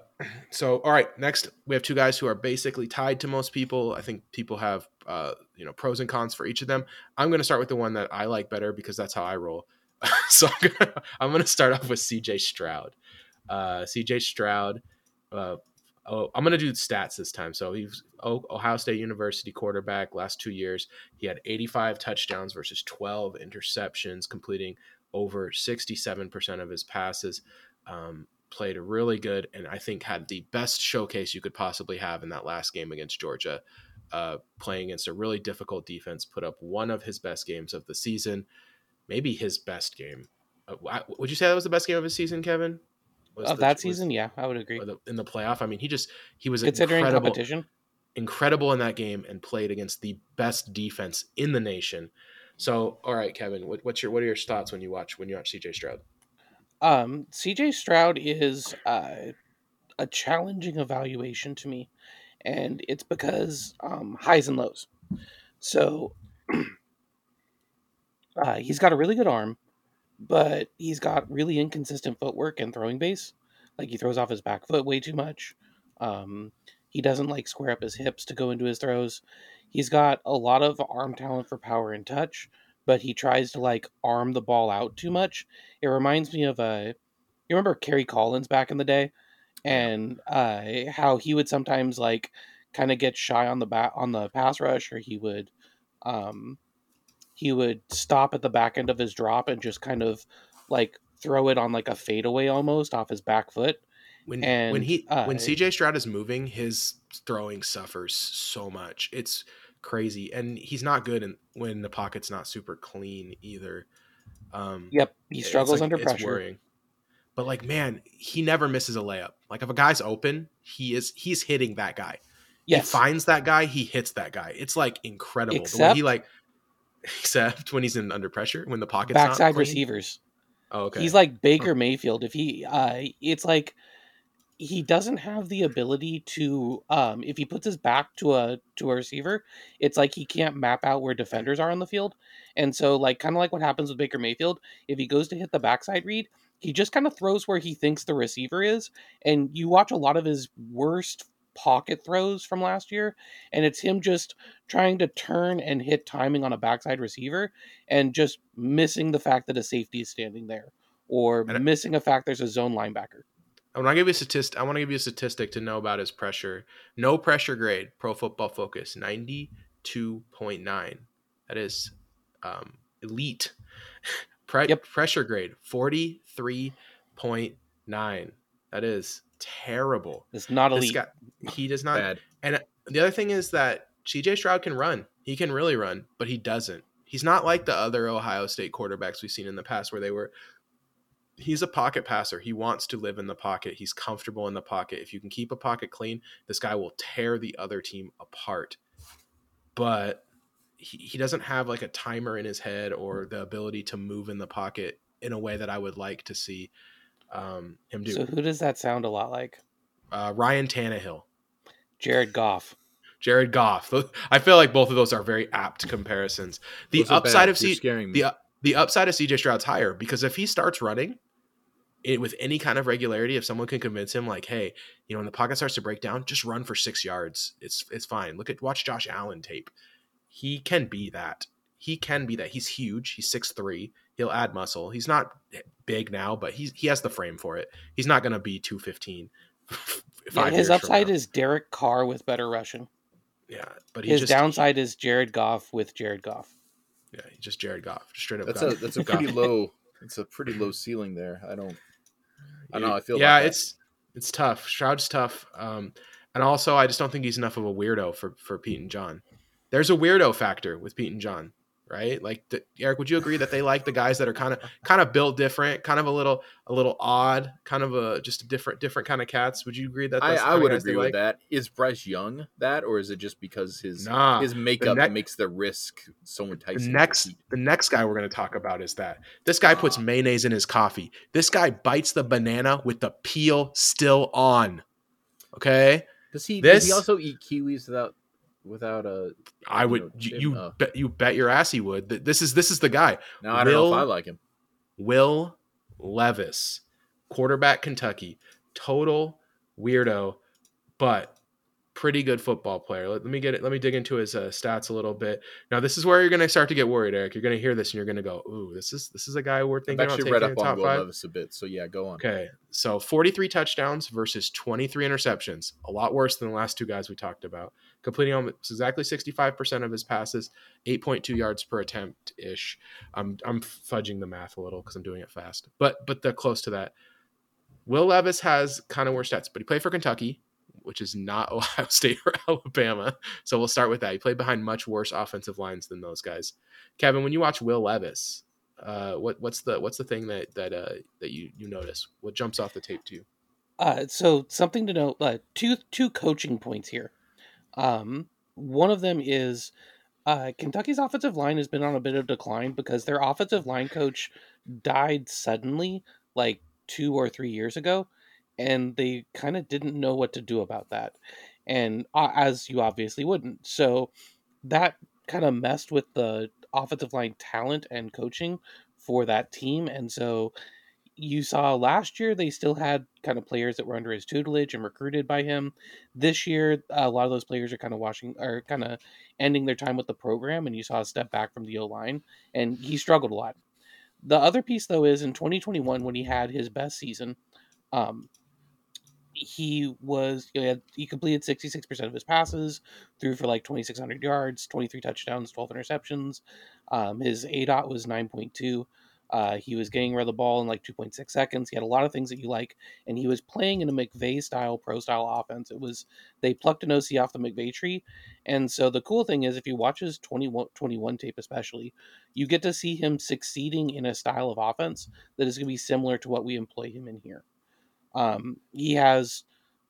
so all right. Next, we have two guys who are basically tied to most people. I think people have uh, you know pros and cons for each of them. I'm going to start with the one that I like better because that's how I roll. so I'm gonna, I'm going to start off with C.J. Stroud. Uh, C.J. Stroud. Uh, oh, I'm going to do stats this time. So he's Ohio State University quarterback. Last two years, he had 85 touchdowns versus 12 interceptions, completing over 67% of his passes. Um, played really good and I think had the best showcase you could possibly have in that last game against Georgia. Uh, playing against a really difficult defense, put up one of his best games of the season, maybe his best game. Uh, would you say that was the best game of his season, Kevin? Was of the, that season, was, yeah, I would agree. The, in the playoff, I mean, he just he was considering incredible, competition, incredible in that game, and played against the best defense in the nation. So, all right, Kevin, what, what's your what are your thoughts when you watch when you watch CJ Stroud? Um, CJ Stroud is uh, a challenging evaluation to me, and it's because um, highs and lows. So uh, he's got a really good arm, but he's got really inconsistent footwork and throwing base. Like he throws off his back foot way too much. Um, he doesn't like square up his hips to go into his throws. He's got a lot of arm talent for power and touch, but he tries to like arm the ball out too much. It reminds me of a uh, you remember Kerry Collins back in the day and uh, how he would sometimes like kind of get shy on the bat on the pass rush or he would um he would stop at the back end of his drop and just kind of like throw it on like a fadeaway almost off his back foot. When and, when he uh, when CJ Stroud is moving, his throwing suffers so much. It's crazy, and he's not good in, when the pocket's not super clean either. Um, yep, he struggles like, under pressure. Worrying. But like, man, he never misses a layup. Like if a guy's open, he is he's hitting that guy. Yes. He finds that guy, he hits that guy. It's like incredible. Except, the way he like except when he's in under pressure, when the pocket's backside receivers. Oh, okay. He's like Baker Mayfield. If he uh it's like he doesn't have the ability to um if he puts his back to a to a receiver it's like he can't map out where defenders are on the field and so like kind of like what happens with baker mayfield if he goes to hit the backside read he just kind of throws where he thinks the receiver is and you watch a lot of his worst pocket throws from last year and it's him just trying to turn and hit timing on a backside receiver and just missing the fact that a safety is standing there or missing a fact there's a zone linebacker I want to give you a statistic. I want to give you a statistic to know about his pressure. No pressure grade. Pro Football Focus ninety two point nine. That is um, elite. Pre- yep. Pressure grade forty three point nine. That is terrible. It's not elite. Guy, he does not. Bad. And uh, the other thing is that CJ Stroud can run. He can really run, but he doesn't. He's not like the other Ohio State quarterbacks we've seen in the past where they were he's a pocket passer. He wants to live in the pocket. He's comfortable in the pocket. If you can keep a pocket clean, this guy will tear the other team apart. But he, he doesn't have like a timer in his head or the ability to move in the pocket in a way that I would like to see um, him do. So who does that sound a lot like? Uh, Ryan Tannehill. Jared Goff. Jared Goff. I feel like both of those are very apt comparisons. The those upside of C- the the upside of CJ Stroud's higher because if he starts running, it, with any kind of regularity, if someone can convince him, like, hey, you know, when the pocket starts to break down, just run for six yards. It's it's fine. Look at watch Josh Allen tape. He can be that. He can be that. He's huge. He's six three. He'll add muscle. He's not big now, but he's he has the frame for it. He's not going to be two fifteen. yeah, his upside is Derek Carr with better rushing. Yeah, but his just, downside he, is Jared Goff with Jared Goff. Yeah, just Jared Goff, just straight up. That's Goff. a that's a pretty low. It's a pretty low ceiling there. I don't. I know. I feel. Yeah, it's it's tough. Stroud's tough. Um, and also, I just don't think he's enough of a weirdo for for Pete and John. There's a weirdo factor with Pete and John right? Like the, Eric, would you agree that they like the guys that are kind of kind of built different, kind of a little a little odd, kind of a just a different different kind of cats? Would you agree that I, I would agree with like? that? Is Bryce Young that, or is it just because his nah, his makeup ne- makes the risk so enticing? The next the next guy we're going to talk about is that this guy puts ah. mayonnaise in his coffee. This guy bites the banana with the peel still on. Okay. Does he? This, does he also eat kiwis without without a. I would know, you, you uh, bet you bet your ass he would. This is this is the guy. No, I don't Will, know if I like him. Will Levis, quarterback Kentucky, total weirdo, but pretty good football player. Let, let, me get it. Let me dig into his uh, stats a little bit. Now, this is where you're going to start to get worried, Eric. You're going to hear this and you're going to go, "Ooh, this is this is a guy we're thinking I've actually about taking read up on Will Levis a bit. So yeah, go on. Okay, so 43 touchdowns versus 23 interceptions. A lot worse than the last two guys we talked about. Completing almost exactly 65% of his passes, 8.2 yards per attempt ish. I'm I'm fudging the math a little because I'm doing it fast, but but they're close to that. Will Levis has kind of worse stats, but he played for Kentucky, which is not Ohio State or Alabama. So we'll start with that. He played behind much worse offensive lines than those guys. Kevin, when you watch Will Levis, uh, what what's the what's the thing that that uh, that you you notice? What jumps off the tape to you? Uh, so something to note: uh, two two coaching points here. Um, one of them is uh, Kentucky's offensive line has been on a bit of decline because their offensive line coach died suddenly, like two or three years ago, and they kind of didn't know what to do about that. And uh, as you obviously wouldn't, so that kind of messed with the offensive line talent and coaching for that team, and so you saw last year they still had kind of players that were under his tutelage and recruited by him. This year, a lot of those players are kind of washing are kind of ending their time with the program, and you saw a step back from the O line, and he struggled a lot. The other piece, though, is in 2021 when he had his best season, um, he was he, had, he completed 66% of his passes, threw for like 2,600 yards, 23 touchdowns, 12 interceptions. Um, his ADOT was 9.2. Uh, he was getting rid of the ball in like 2.6 seconds. He had a lot of things that you like, and he was playing in a McVay style, pro style offense. It was they plucked an OC off the McVay tree, and so the cool thing is if you watch his 21, 21 tape especially, you get to see him succeeding in a style of offense that is going to be similar to what we employ him in here. Um, he has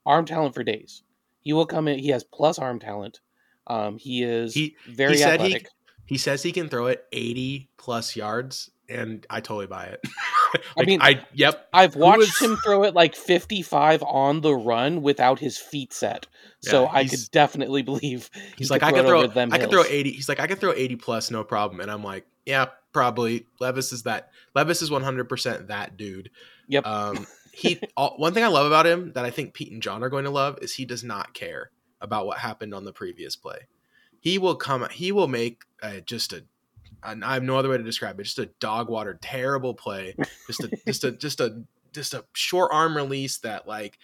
arm talent for days. He will come in. He has plus arm talent. Um, he is He- very he said athletic. he he says he can throw it 80 plus yards, and I totally buy it. I mean- I yep. I've watched was- him throw it like 55 on the run without his feet set. So Yeah, I could definitely believe he He's like, I could throw, over them I could throw 80. He's like, I could throw 80 plus, no problem. And I'm like, yeah, probably. Levis is that. Levis is 100% that dude. Yep. Um, he. all, one thing I love about him that I think Pete and John are going to love is he does not care about what happened on the previous play. He will come. He will make uh, just a. and I have no other way to describe it. Just a dog water terrible play. Just a just a just a just a short arm release that like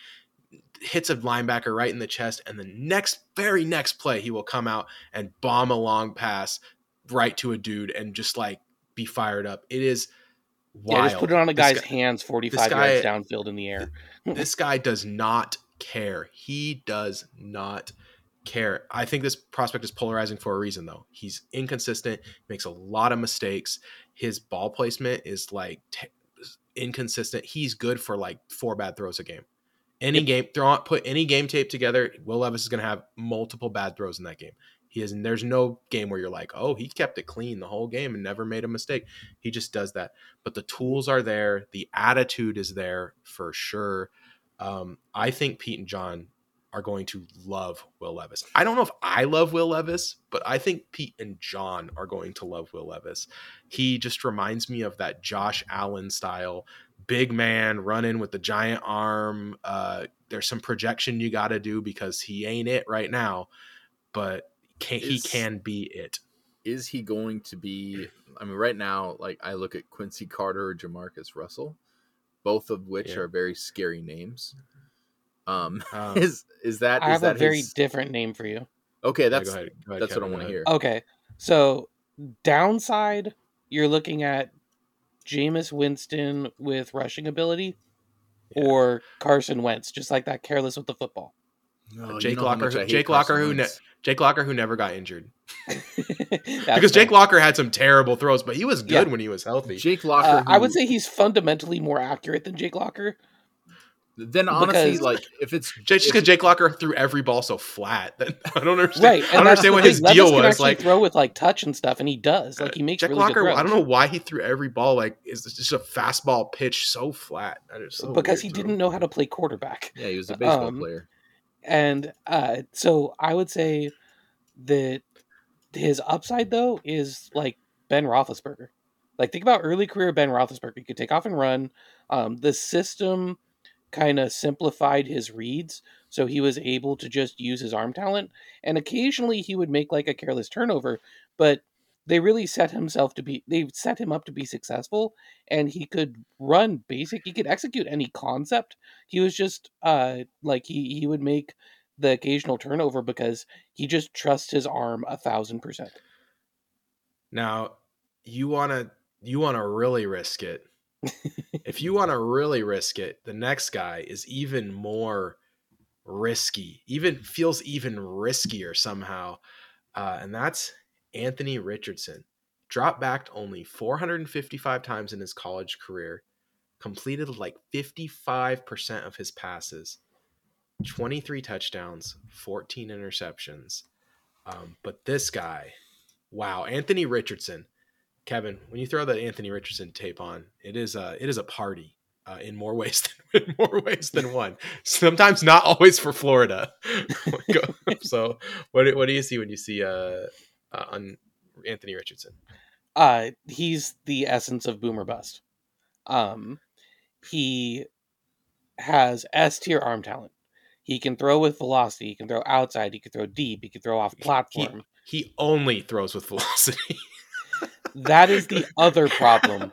hits a linebacker right in the chest, and the next very next play he will come out and bomb a long pass right to a dude and just like be fired up. It is wild. Yeah, just put it on a guy's guy- hands 45 guy- yards downfield in the air. this guy does not care. He does not care. I think this prospect is polarizing for a reason, though. He's inconsistent, makes a lot of mistakes. His ball placement is like t- inconsistent. He's good for like four bad throws a game. Any game, throw put any game tape together. Will Levis is going to have multiple bad throws in that game. He is. There's no game where you're like, oh, he kept it clean the whole game and never made a mistake. He just does that. But the tools are there. The attitude is there for sure. Um, I think Pete and John are going to love Will Levis. I don't know if I love Will Levis, but I think Pete and John are going to love Will Levis. He just reminds me of that Josh Allen style big man running with the giant arm. Uh, there's some projection you got to do because he ain't it right now, but can, he can be it. Is he going to be? I mean, right now, like I look at Quincy Carter or Jamarcus Russell, both of which Yeah. are very scary names. Um, Um, is is that I is have a very his- different name for you. okay? yeah, That's go ahead, go ahead, that's what I want to hear. Okay. So, downside, you're looking at Jameis Winston with rushing ability Yeah. or Carson Wentz, just like that careless with the football. Oh, Jake you know Locker who- Jake Locker who ne- Jake Locker, who never got injured, because Jake. Locker had some terrible throws, but he was good Yeah. when he was healthy. Jake Locker. Uh, I would say he's fundamentally more accurate than Jake Locker. Then honestly, because- like if it's Just because Jake Locker threw every ball so flat, that I don't understand. Right. I don't that's understand what thing. his Levis deal can was. actually Like throw with like touch and stuff, and he does. Like he makes Jake really Locker, good. I don't know why he threw every ball like is just a fastball pitch so flat. That is so because he to didn't know how to play quarterback. yeah, he was a baseball um, player. And uh, so I would say that his upside though is like Ben Roethlisberger. Like think about early career Ben Roethlisberger. He could take off and run. Um, the system kind of simplified his reads, so he was able to just use his arm talent. And occasionally he would make like a careless turnover, but they really set himself to be. They set him up to be successful, and he could run basic. He could execute any concept. He was just uh like he he would make the occasional turnover because he just trusts his arm a thousand percent. Now, you wanna you wanna really risk it. If you want to really risk it, the next guy is even more risky, even feels even riskier somehow. Uh, and that's Anthony Richardson. Dropped back only 455 times in his college career, completed like 55% of his passes, 23 touchdowns, 14 interceptions. Um, but this guy, wow, Anthony Richardson. Kevin, when you throw the Anthony Richardson tape on, it is a it is a party uh, in more ways than in more ways than one. Sometimes not always for Florida. so, what what do you see when you see uh, uh on Anthony Richardson? Uh, he's the essence of boomer bust. Um, he has S tier arm talent. He can throw with velocity. He can throw outside. He can throw deep. He can throw off platform. He, he only throws with velocity. that is the other problem.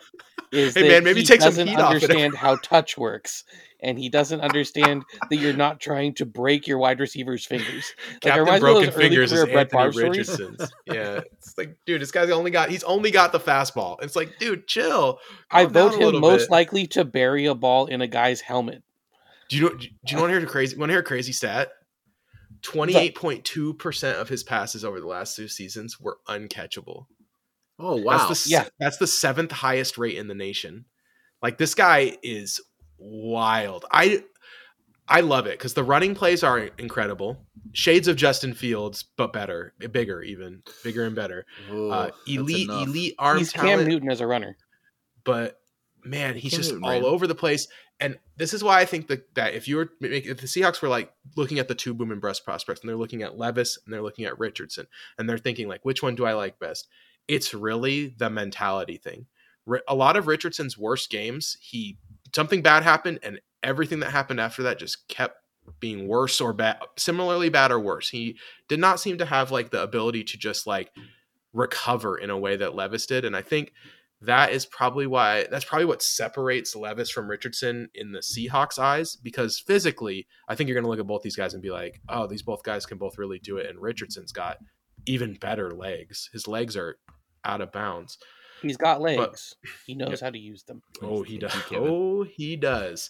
Is hey that man, maybe he take some doesn't heat off it. understand how touch works, and he doesn't understand that you're not trying to break your wide receiver's fingers. Like, it Captain reminds Broken those Fingers is career Brett Anthony Favre. Richardson's. yeah, it's like, dude, this guy's only got he's only got the fastball. It's like, dude, chill. I vote him most bit. likely to bury a ball in a guy's helmet. Do you know? Do you want to hear the crazy? Want to hear a crazy stat? Twenty-eight point two percent of his passes over the last two seasons were uncatchable. Oh wow! That's the Yeah. that's the seventh highest rate in the nation. Like this guy is wild. I I love it because the running plays are incredible. Shades of Justin Fields, but better, bigger, even bigger and better. Whoa, Uh, elite, elite arm He's talent. Cam Newton as a runner. but man, he's Cam just Newton all ran. over the place. And this is why I think that that if you were make- if the Seahawks were like looking at the two boom and breast prospects and they're looking at Levis and they're looking at Richardson and they're thinking like which one do I like best? It's really the mentality thing. A lot of Richardson's worst games, he something bad happened and everything that happened after that just kept being worse or bad similarly bad or worse. He did not seem to have like the ability to just like recover in a way that Levis did and I think that is probably why that's probably what separates Levis from Richardson in the Seahawks eyes because physically I think you're going to look at both these guys and be like oh these both guys can both really do it and Richardson's got even better legs his legs are out of bounds. He's got legs. he knows Yep. how to use them. oh he does. oh he does.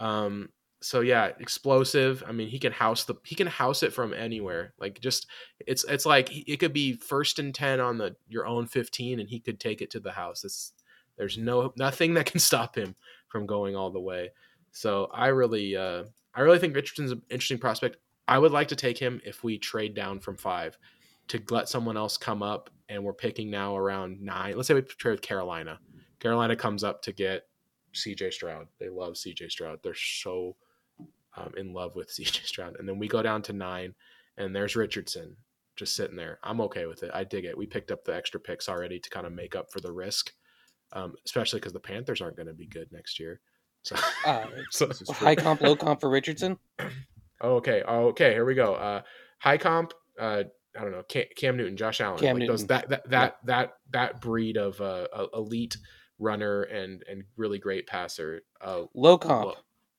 Um so yeah explosive. I mean he can house the he can house it from anywhere. Like just it's it's like it could be first and 10 on the your own 15 and he could take it to the house. It's there's no nothing that can stop him from going all the way. So i really uh i really think richardson's an interesting prospect. I would like to take him if we trade down from five to let someone else come up and we're picking now around nine let's say we trade with carolina carolina comes up to get CJ Stroud. They love CJ Stroud. They're so um, in love with CJ Stroud. And then we go down to nine, and there's Richardson just sitting there. I'm okay with it. I dig it. We picked up the extra picks already to kind of make up for the risk, um, especially because the Panthers aren't going to be good next year. So, Uh, so This is true. high comp, low comp for Richardson. oh, okay, oh, okay. Here we go. Uh, high comp. Uh, I don't know. Cam, Cam Newton, Josh Allen, Cam like those Newton. that that that that that breed of uh, elite runner and and really great passer. Uh, Low comp, Lo-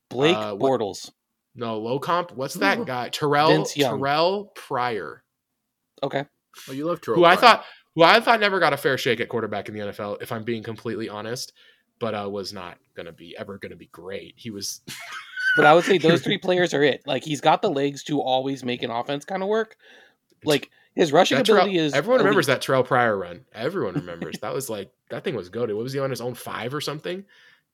Blake uh, what- Bortles. No, low comp. What's that guy? Terrell. Terrell Pryor, Okay. Oh, you love Terrell who I thought who I thought never got a fair shake at quarterback in the NFL. If I'm being completely honest, but uh, was not gonna be ever gonna be great. He was But I would say those three players are it. Like he's got the legs to always make an offense kind of work. Like his rushing that Terrell- ability is everyone remembers that Terrell Pryor run. Everyone remembers that was like that thing was goaded. What was he on his own five or something?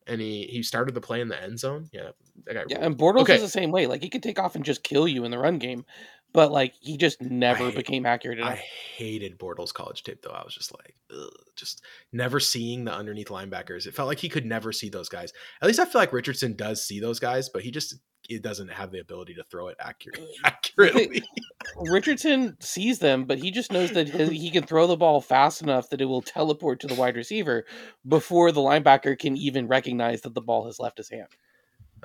And he he started the play in the end zone. Yeah, that guy. Yeah, and Bortles Okay. is the same way. Like he could take off and just kill you in the run game, but like he just never I- became accurate I enough. hated Bortles college tape though. I was just like, ugh, just never seeing the underneath linebackers. It felt like he could never see those guys. At least I feel like Richardson does see those guys, but he just it doesn't have the ability to throw it accurate, mm. accurately. Richardson sees them, but he just knows that his, he can throw the ball fast enough that it will teleport to the wide receiver before the linebacker can even recognize that the ball has left his hand.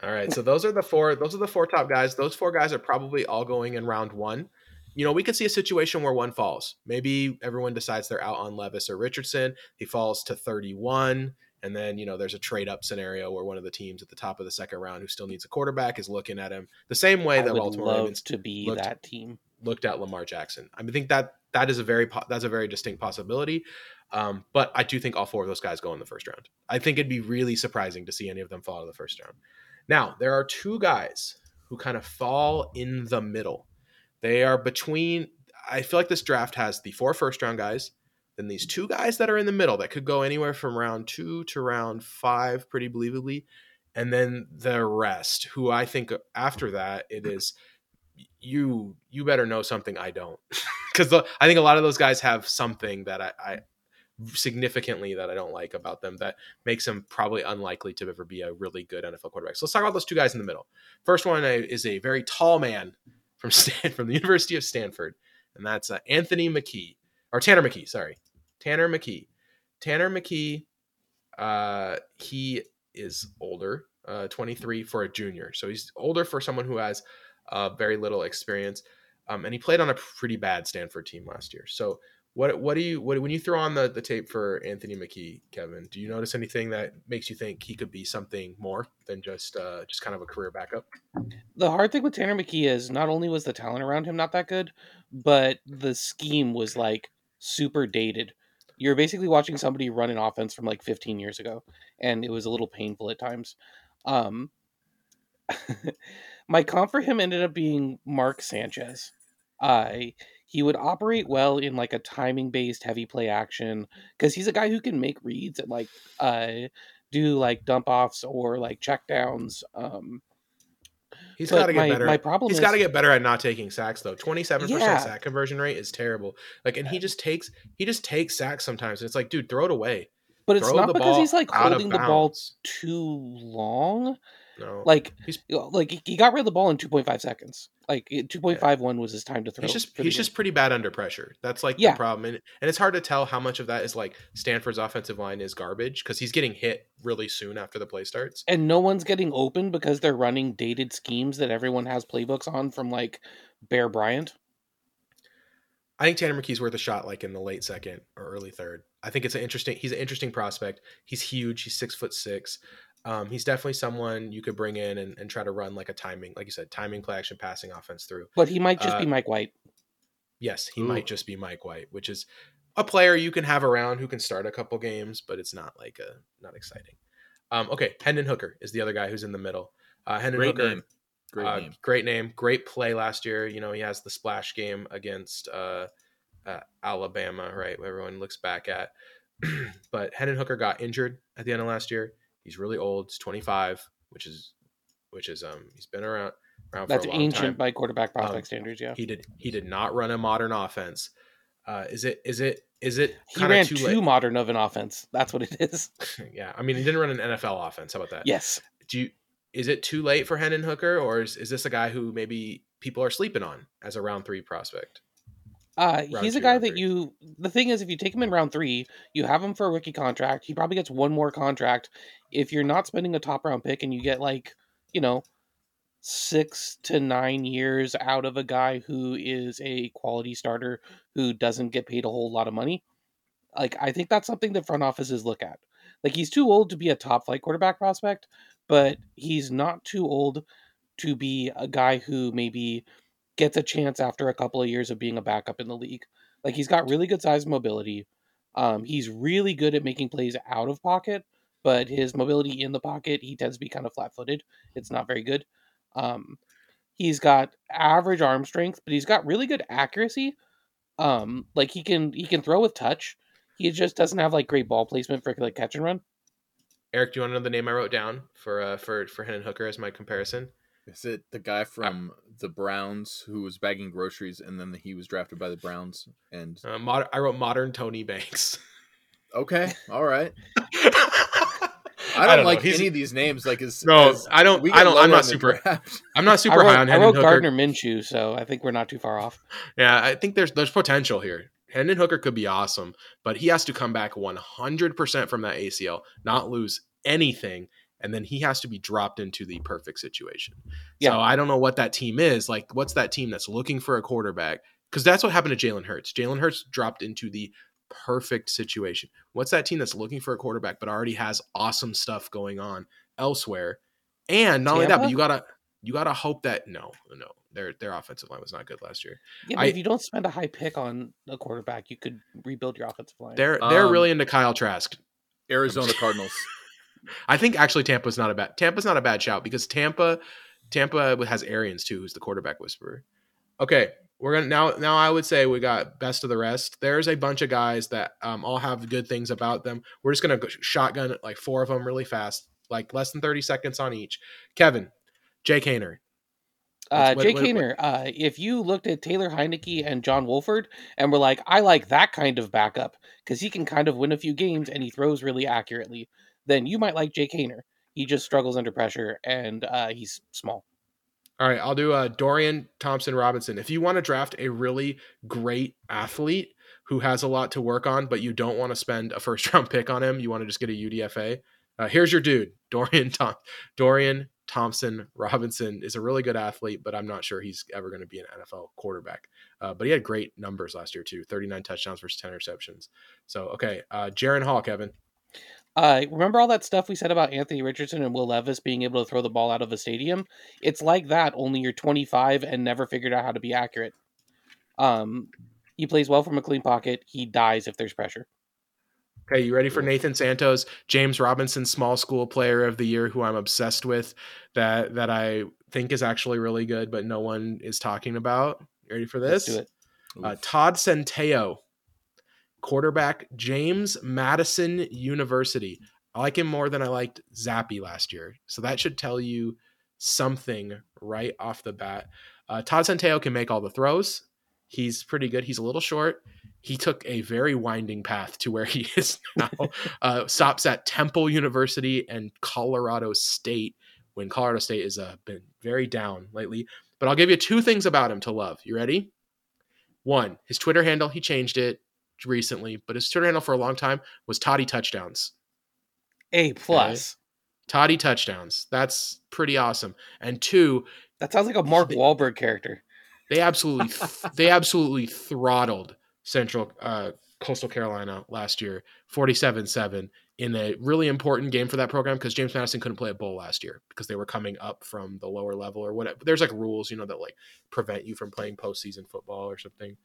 All right, so those are the four. Those are the four top guys. Those four guys are probably all going in round one. You know, we could see a situation where one falls. Maybe everyone decides they're out on Levis or Richardson. He falls to 31. And then, you know, there's a trade up scenario where one of the teams at the top of the second round who still needs a quarterback is looking at him the same way I that Baltimore love Ravens to be looked- that team. looked at Lamar Jackson. I mean, I think that that is a very that's a very distinct possibility. Um, but I do think all four of those guys go in the first round. I think it'd be really surprising to see any of them fall out of the first round. Now there are two guys who kind of fall in the middle. They are between. I feel like this draft has the four first round guys, then these two guys that are in the middle that could go anywhere from round two to round five, pretty believably, and then the rest, who I think after that it mm. is you you better know something I don't, because I think a lot of those guys have something that I, I mm. significantly that I don't like about them that makes them probably unlikely to ever be a really good NFL quarterback. So let's talk about those two guys in the middle. First one uh, is a very tall man from Stan, from the University of Stanford, and that's uh, Anthony McKee or Tanner McKee. Sorry, Tanner McKee. Tanner McKee. Uh, he is older, uh, 23 for a junior, so he's older for someone who has uh, very little experience. Um, and he played on a pretty bad Stanford team last year. So what what do you what when you throw on the, the tape for Anthony McKee, Kevin? Do you notice anything that makes you think he could be something more than just uh, just kind of a career backup? The hard thing with Tanner McKee is not only was the talent around him not that good, but the scheme was like super dated. You're basically watching somebody run an offense from like 15 years ago, and it was a little painful at times. Um, my comp for him ended up being Mark Sanchez. I uh, he would operate well in like a timing based heavy play action because he's a guy who can make reads and like uh do like dump offs or like check downs um He's got to get my, better. My problem he's got to get better at not taking sacks though. Twenty seven percent sack conversion rate is terrible. Like, and he just takes he just takes sacks sometimes. And it's like, dude, throw it away. but it's throw not because he's like holding the ball too long. No, Like He's- like he- got rid of the ball in 2.5 seconds. Like 2.51 was his time to throw. he's just he's game. just pretty bad under pressure. That's like Yeah. the problem, and, and it's hard to tell how much of that is like Stanford's offensive line is garbage because he's getting hit really soon after the play starts. and no one's getting open because they're running dated schemes that everyone has playbooks on from like Bear Bryant. I think Tanner McKee's worth a shot, like in the late second or early third. I think it's an interesting. He's an interesting prospect. He's huge. He's six foot six. Um, he's definitely someone you could bring in and, and try to run like a timing, like you said, timing play action passing offense through. But he might just Uh, be Mike White. Yes, he Ooh. might just be Mike White, which is a player you can have around who can start a couple games, but it's not like a not exciting. Um, okay, Hendon Hooker is the other guy who's in the middle. Uh, Hendon Great Hooker, name. Great uh, name. great name, great play last year. You know, he has the splash game against uh, uh, Alabama, right? Where everyone looks back at. but Hendon Hooker got injured at the end of last year. He's really old. He's 25, which is which is um he's been around around That's for a long ancient time. by quarterback prospect Um, standards. Yeah, He did he did not run a modern offense. Uh, is it is it is it he ran too too modern of an offense. That's what it is. yeah, I mean he didn't run an NFL offense. How about that? yes, Do you is it too late for Hendon Hooker, or is, is this a guy who maybe people are sleeping on as a round three prospect? Uh, he's a guy that three. you. The thing is, if you take him in round three, you have him for a rookie contract. He probably gets one more contract. If you're not spending a top round pick and you get like, you know, six to nine years out of a guy who is a quality starter who doesn't get paid a whole lot of money, like I think that's something that front offices look at. Like he's too old to be a top flight quarterback prospect, but he's not too old to be a guy who maybe gets a chance after a couple of years of being a backup in the league. Like he's got really good size and mobility. Um, he's really good at making plays out of pocket, but his mobility in the pocket, he tends to be kind of flat footed. It's not very good. Um, he's got average arm strength, but he's got really good accuracy. Um, like he can he can throw with touch. He just doesn't have like great ball placement for like catch and run. Eric, do you want to know the name I wrote down for uh, for for Hendon Hooker as my comparison? Is it the guy from the Browns who was bagging groceries and then he was drafted by the Browns? And Uh, mod- I wrote modern Tony Banks. okay, all right. I I don't, like He's- any of these names. Like, as, No, as I don't. I don't. I'm not super. I'm not super wrote, high on I wrote Hooker. Gardner Minshew, so I think we're not too far off. Yeah, I think there's there's potential here. Hendon Hooker could be awesome, but he has to come back 100% from that ACL, not lose anything, and then he has to be dropped into the perfect situation. Yeah. So I don't know what that team is. Like, what's that team that's looking for a quarterback? Because that's what happened to Jalen Hurts. Jalen Hurts dropped into the perfect situation. What's that team that's looking for a quarterback but already has awesome stuff going on elsewhere? And not only that, but you gotta you gotta hope that no, no, their their offensive line was not good last year. Yeah, but I- if you don't spend a high pick on a quarterback, you could rebuild your offensive line. They're they're Um, really into Kyle Trask. Arizona Cardinals. I think actually Tampa's not a bad Tampa's not a bad shout because Tampa Tampa has Arians too, who's the quarterback whisperer. Okay, we're gonna now now I would say we got best of the rest. There's a bunch of guys that um, all have good things about them. We're just gonna go shotgun like four of them really fast, like less than 30 seconds on each. Kevin, Jake Haener. Uh, What- Jake what- what- Haener, uh, if you looked at Taylor Heinicke and John Wolford and were like, I like that kind of backup because he can kind of win a few games and he throws really accurately, then you might like Jake Haener. He just struggles under pressure and uh, he's small. All right, I'll do uh, Dorian Thompson Robinson. If you want to draft a really great athlete who has a lot to work on, but you don't want to spend a first round pick on him, you want to just get a UDFA. Uh, here's your dude, Dorian Tom- Dorian Thompson Robinson is a really good athlete, but I'm not sure he's ever going to be an NFL quarterback. Uh, but he had great numbers last year too, 39 touchdowns versus 10 interceptions. So okay, uh, Jaren Hall, Kevin. Uh, remember all that stuff we said about Anthony Richardson and Will Levis being able to throw the ball out of a stadium? It's like that, only you're 25 and never figured out how to be accurate. Um, he plays well from a clean pocket. He dies if there's pressure. Okay, you ready for Nathan Santos, James Robinson, small school player of the year, who I'm obsessed with, that that I think is actually really good, but no one is talking about. You ready for Let's this? do it. Uh, Todd Centeio, quarterback, James Madison University. I like him more than I liked Zappe last year, so that should tell you something right off the bat. Uh, Todd Centeio can make all the throws. He's pretty good. He's a little short. He took a very winding path to where he is now. uh, stops at Temple University and Colorado State when Colorado State has uh, been very down lately. But I'll give you two things about him to love. You ready? One, his Twitter handle, he changed it recently, but his Twitter handle for a long time was Toddy Touchdowns. A plus. Toddy Touchdowns. That's pretty awesome. And two, That sounds like a Mark They- Wahlberg character. they absolutely they absolutely throttled Central uh, Coastal Carolina last year, 47-7 in a really important game for that program because James Madison couldn't play a bowl last year because they were coming up from the lower level or whatever. There's like rules, you know, that like prevent you from playing postseason football or something.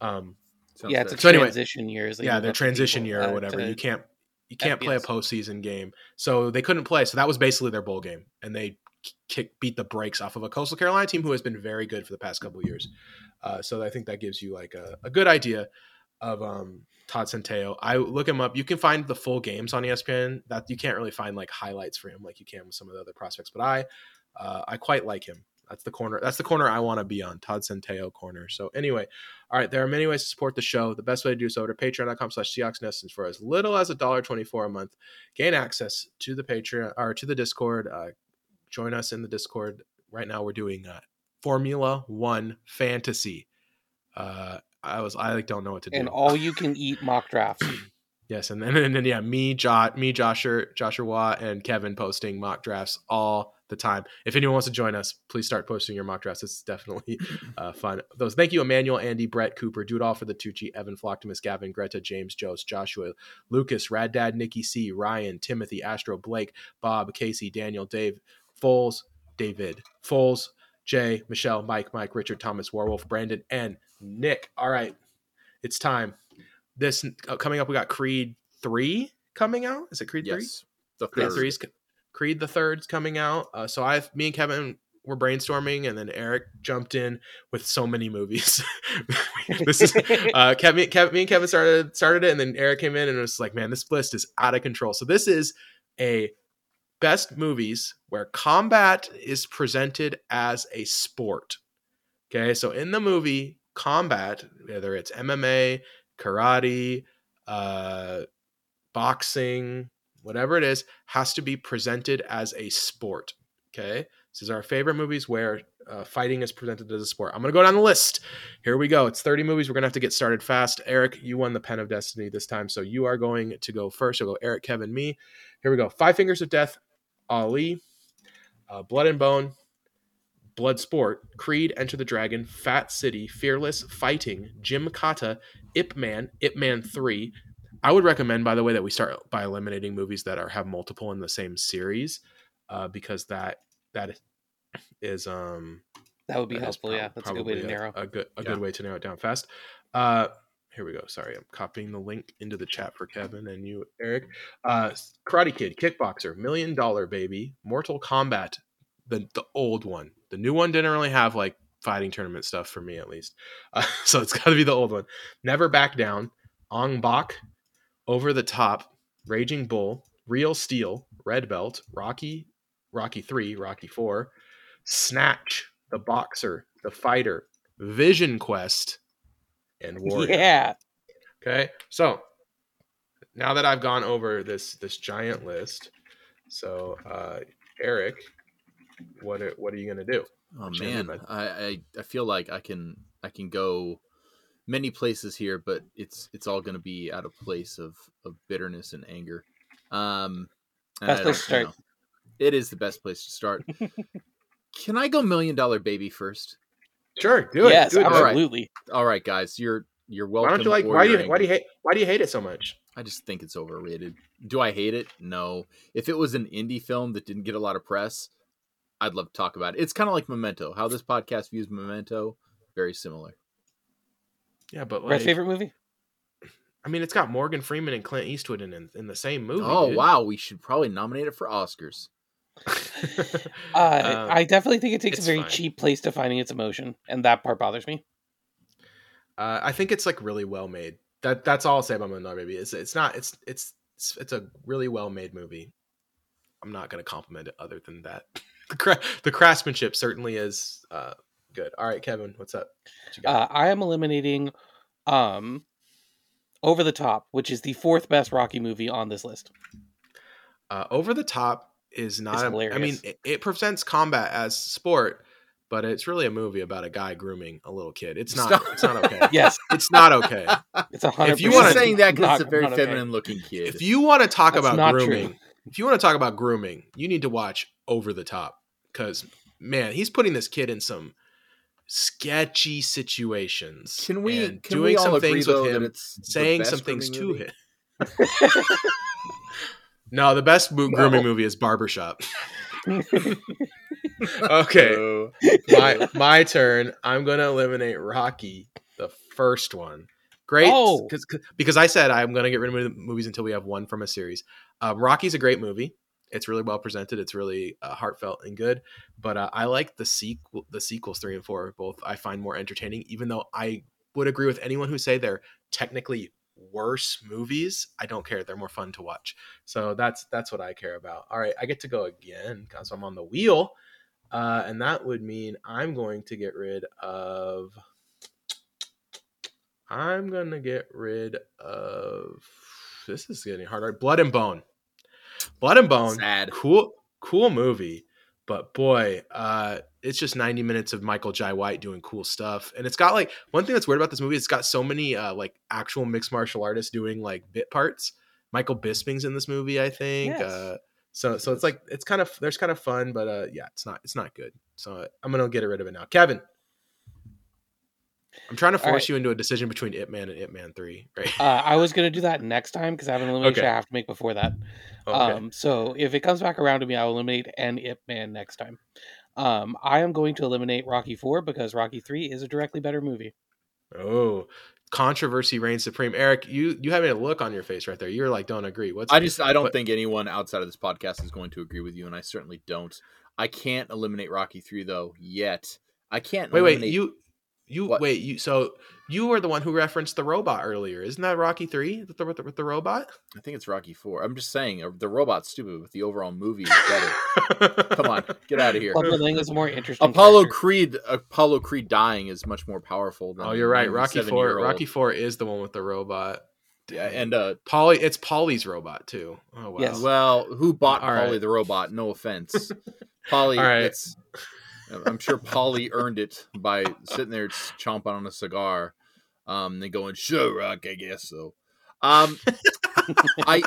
Um, Sounds yeah, it's a. So anyway, transition year. they yeah, their transition people, year or whatever. You can't you can't play a postseason game, so they couldn't play. So that was basically their bowl game, and they kick beat the brakes off of a Coastal Carolina team who has been very good for the past couple years. Uh, so I think that gives you like a, a good idea of um, Todd Centeio. I look him up. You can find the full games on ESPN. That you can't really find like highlights for him like you can with some of the other prospects. But I uh, I quite like him. That's the corner. That's the corner I want to be on. Todd Centeio corner. So anyway, all right. There are many ways to support the show. The best way to do so over to patreon.com slash Seahawks Nest is for as little as a dollar twenty four a month. Gain access to the Patreon or to the Discord. Uh, join us in the Discord. Right now we're doing uh, Formula One Fantasy. Uh, I was I like don't know what to do. and all you can eat mock drafts. Yes, and then and then yeah, me, Jot, me, Joshua, Joshua, and Kevin posting mock drafts all the time. If anyone wants to join us, please start posting your mock drafts. It's definitely uh, fun. Those thank you, Emmanuel, Andy, Brett, Cooper, do it all for the Tucci, Evan, Flocktimus, Gavin, Greta, James, Joes, Joshua, Lucas, Rad Dad, Nikki C, Ryan, Timothy, Astro, Blake, Bob, Casey, Daniel, Dave, Foles, David, Foles, Jay, Michelle, Mike, Mike, Richard, Thomas, Warwolf, Brandon, and Nick. All right, it's time. This uh, coming up, we got Creed three coming out. Is it Creed three? Yes. The Creed three's Creed the third's coming out. Uh, so I, me and Kevin were brainstorming, and then Eric jumped in with so many movies. this is uh, Kevin, Kevin, me and Kevin started started it, and then Eric came in and it was like, "Man, this list is out of control." So this is a best movies where combat is presented as a sport. Okay, so in the movie, combat, whether it's MMA, karate, uh, boxing, whatever it is, has to be presented as a sport. Okay, this is our favorite movies where uh, fighting is presented as a sport. I'm gonna go down the list. Here we go. It's 30 movies. We're gonna have to get started fast. Eric, you won the pen of destiny this time, so you are going to go first. You'll go Eric, Kevin, me. Here we go. Five Fingers of Death, Ali, uh, Blood and Bone, Blood Sport, Creed, Enter the Dragon, Fat City, Fearless, Fighting, Gymkata, Ip Man, Ip Man 3. I would recommend, by the way, that we start by eliminating movies that are have multiple in the same series, uh, because that that is um That would be That helpful. yeah, that's a good way to probably narrow. a good a Yeah. good way to narrow it down fast. Uh, here we go. Sorry, I'm copying the link into the chat for Kevin and you, Eric. Uh, Karate Kid, Kickboxer, Million Dollar Baby, Mortal Kombat, the the old one. The new one didn't really have like fighting tournament stuff for me at least. Uh, so it's got to be the old one. Never Back Down, Ong Bak, Over the Top, Raging Bull, Real Steel, Red Belt, Rocky, Rocky 3, Rocky 4, Snatch, The Boxer, The Fighter, Vision Quest, and Warrior. Yeah. Okay, so now that I've gone over this this giant list, so uh, Eric, what are, what are you gonna do? Oh Which man, I- I, I I feel like I can I can go many places here, but it's it's all going to be out of place of of bitterness and anger. Um, and Best place to start. know, it is the best place to start. can I go million dollar baby first? Sure, do it. yes, do it. Absolutely. All right, guys, you're you're welcome. Why don't you like? Why do you're why do you hate why do you hate it so much? I just think it's overrated. Do I hate it? No. If it was an indie film that didn't get a lot of press, I'd love to talk about it. It's kind of like Memento. How this podcast views Memento, very similar. Yeah, but Red like, favorite movie? I mean, it's got Morgan Freeman and Clint Eastwood in in, in the same movie. oh dude. wow, we should probably nominate it for Oscars. Uh, Uh, I definitely think it takes a very fine. cheap place to finding its emotion, and that part bothers me. Uh, I think it's like really well made. That that's all I'll say about Moonlight Baby. It's it's not it's it's it's, it's a really well made movie. I'm not going to compliment it other than that. the cra- the craftsmanship certainly is uh, good. All right, Kevin, what's up? What? Uh, I am eliminating um, Over the Top, which is the fourth best Rocky movie on this list. Uh, Over the Top is not. It's a- I mean, it, it presents combat as sport, but it's really a movie about a guy grooming a little kid. It's not. Stop. It's not okay. Yes, It's not okay. it's a hundred. If you wanna- saying that because it's a very not okay. feminine looking kid. if you want to talk That's about not true. grooming, if you want to talk about grooming, you need to watch Over the Top because man, he's putting this kid in some sketchy situations. can we can doing we all some things with him, it's saying some things to grooming him? no, the best mo- No. grooming movie is Barbershop. movie? Okay, Oh. my my turn. I'm going to eliminate Rocky, the first one. Great, Oh. cause, 'cause- because I said I'm going to get rid of movies until we have one from a series. Um, Rocky's a great movie. It's really well presented. It's really uh, heartfelt and good. But uh, I like the sequel, the sequels three and four. Both I find more entertaining. Even though I would agree with anyone who say they're technically worse movies. I don't care. They're more fun to watch. So that's that's what I care about. All right, I get to go again because I'm on the wheel. Uh, and that would mean I'm going to get rid of. I'm to get rid of. This is getting harder. Blood and Bone. Blood and Bone. Sad. Cool, cool movie. But boy, uh, it's just 90 minutes of Michael Jai White doing cool stuff. And it's got like one thing that's weird about this movie, it's got so many uh, like actual mixed martial artists doing like bit parts. Michael Bisping's in this movie, I think. Yes. Uh, so so it's like it's kind of there's kind of fun, but uh yeah, it's not it's not good. So I'm gonna get rid of it now. Kevin. I'm trying to force right. you into a decision between Ip Man and Ip Man 3, right? Uh, I was gonna do that next time because I have an elimination Okay. I have to make before that. Okay. Um, so if it comes back around to me, I will eliminate an Ip Man next time. Um, I am going to eliminate Rocky Four because Rocky Three is a directly better movie. oh, controversy reigns supreme. Eric, you you having a look on your face right there. You're like, don't agree. What's I just I don't but- think anyone outside of this podcast is going to agree with you, and I certainly don't. I can't eliminate Rocky three though yet. I can't. Wait, wait, eliminate- you you What? wait, you so you were the one who referenced the robot earlier. Isn't that Rocky 3 with the, with the, with the robot? I think it's Rocky four. I'm just saying uh, the robot's stupid, but the overall movie is better. Come on, get out of here. Clubber Lang is more interesting. Apollo character. Creed, Apollo Creed dying is much more powerful. Than Oh, you're right. Rocky 4 Rocky 4 is the one with the robot. Yeah, and uh, Paulie it's Paulie's robot too. Oh wow. Yes. well, who bought All Paulie right. the robot? No offense, Paulie. All right. It's, I'm sure Paulie earned it by sitting there chomping on a cigar, um, then going, "Sure, Rock, I guess so." Um, I,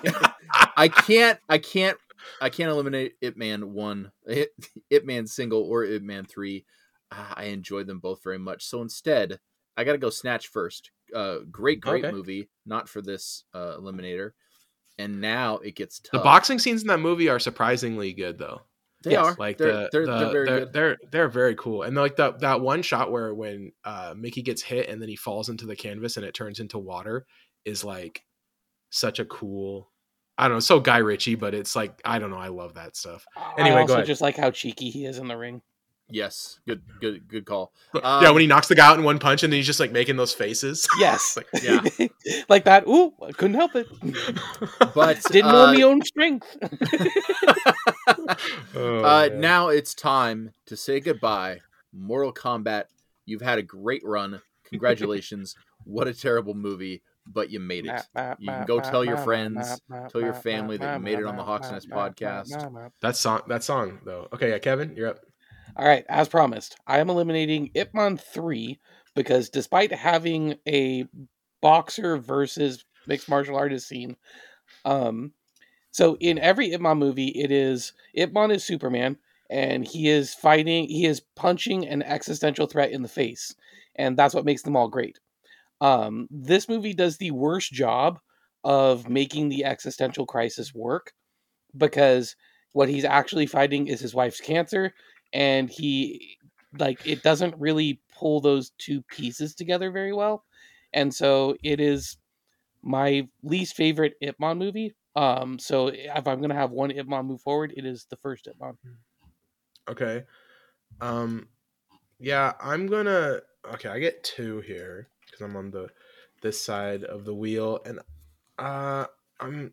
I can't, I can't, I can't eliminate Ip Man one, Ip, Ip Man single, or Ip Man three. Ah, I enjoy them both very much. So instead, I got to go Snatch first. Uh, great, great Okay. movie. Not for this uh, eliminator. And now it gets tough. The boxing scenes in that movie are surprisingly good though. They Yes. are like they're, the, they're, the- they're very they're, good. they're they're very cool and like the, that one shot where when uh mickey gets hit and then he falls into the canvas and it turns into water is like such a cool i don't know so guy ritchie but it's like i don't know i love that stuff Anyway, I go also ahead. just like how cheeky he is in the ring. Yes, good, good, good call. yeah Um, when he knocks the guy out in one punch and then he's just like making those faces Yes. Like, Yeah. like that. Ooh, I couldn't help it. But Didn't know uh, my own strength. Oh, uh, now it's time to say goodbye. Mortal Kombat, you've had a great run. Congratulations. what a terrible movie, but you made it. You can go tell your friends, tell your family that you made it on the Hawks Nest podcast. that song that song though okay yeah kevin you're up All right, as promised, I am eliminating Ip Man 3 because despite having a boxer versus mixed martial artist scene, um, so in every Ip Man movie, it is Ip Man is Superman and he is fighting, he is punching an existential threat in the face, and that's what makes them all great. Um, this movie does the worst job of making the existential crisis work because what he's actually fighting is his wife's cancer and he like it doesn't really pull those two pieces together very well and so it is my least favorite Ip Man movie um so if i'm gonna have one Ip move forward it is the first Ip okay. Um yeah i'm gonna okay i get two here because i'm on the this side of the wheel and uh i'm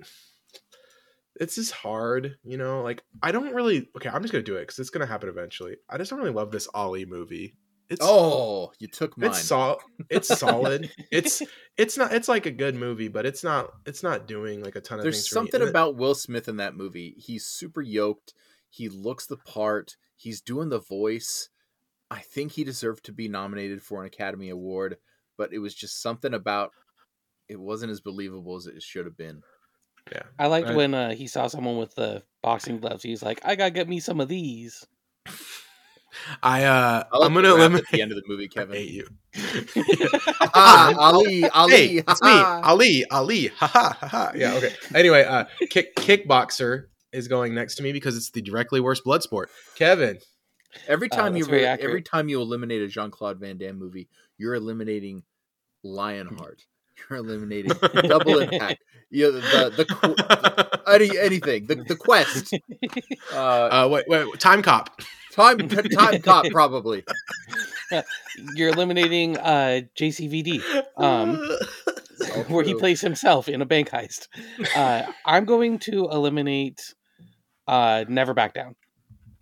this is hard you know like i don't really okay i'm just gonna do it because it's gonna happen eventually. I just don't really love this Ali movie it's Oh, you took mine. it's sol- it's solid it's it's not it's like a good movie but it's not it's not doing like a ton of There's things for me. something And it- about Will Smith in that movie. He's super yoked. He looks the part. He's doing the voice. I think he deserved to be nominated for an Academy Award, but it was just something about it wasn't as believable as it should have been. yeah i liked Right. when uh, he saw someone with the boxing gloves he's like i gotta get me some of these i uh I like i'm gonna eliminate at the end of the movie, Kevin, I Kevin. hate you ah, Ali, Ali, hey, it's me. Ali, Ali. Ha ha ha ha. Yeah, okay. Anyway, uh, kick kickboxer is going next to me because it's the directly worst blood sport. Kevin, Every Uh, time you that's re- every time you eliminate a Jean Claude Van Damme movie, you're eliminating Lionheart. You're eliminating Double Impact. You the the, qu- any anything the the quest. Uh, uh, wait, wait, time cop. Time time cop probably. you're eliminating uh jcvd um where he plays himself in a bank heist. Uh, I'm going to eliminate uh, Never Back Down.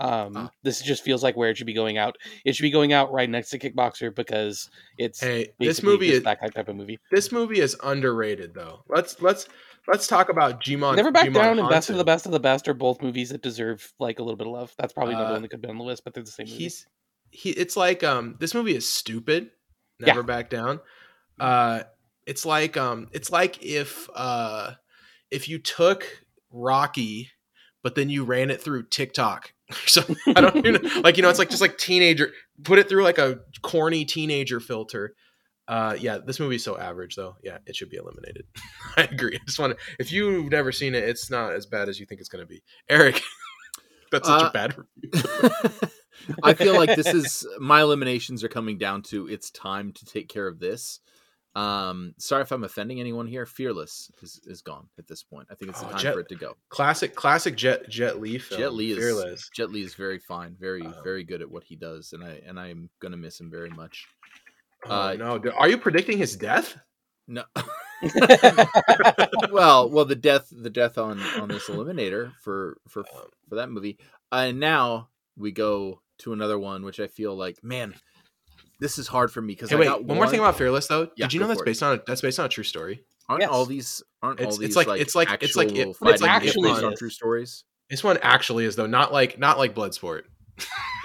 Um, Ah. This just feels like where it should be going out. It should be going out right next to Kickboxer because it's Hey, this movie is that type of movie. this movie is underrated though. Let's let's let's talk about Djimon. Never Back Djimon Down and Best of the Best of the Best are both movies that deserve like a little bit of love. That's probably another Uh, one that could be on the list, but they're the same movie. He's he. It's like um. This movie is stupid. Yeah. Never back down. Uh, it's like um. It's like if uh, if you took Rocky, but then you ran it through TikTok. so I don't even know, like you know it's like just like teenager put it through like a corny teenager filter. Uh, yeah, this movie's so average though. Yeah, it should be eliminated. I agree. I just want to. If you've never seen it, it's not as bad as you think it's going to be. Eric, that's such Uh, a bad review. I feel like this is my eliminations are coming down to it's time to take care of this. Um, sorry if I'm offending anyone here. Fearless is, is gone at this point. I think it's the Oh, time Jet- for it to go. classic classic Jet Jet Li film. Jet Li is fearless. Jet Li is very fine, very Um, very good at what he does, and I and I'm gonna miss him very much. Oh, uh, no, are you predicting his death? No, well, well, the death the death on on this eliminator for for Um, for that movie, and now we go to another one, which I feel like, man, this is hard for me because Hey, wait, got one more thing about Fearless though. Yeah, Did you know that's for it. based on a, that's based on a true story? Aren't Yes. all these aren't It's- all these it's like- like it's like- it's like it- it's fighting actually based on true stories? This one actually is though, not like not like Bloodsport.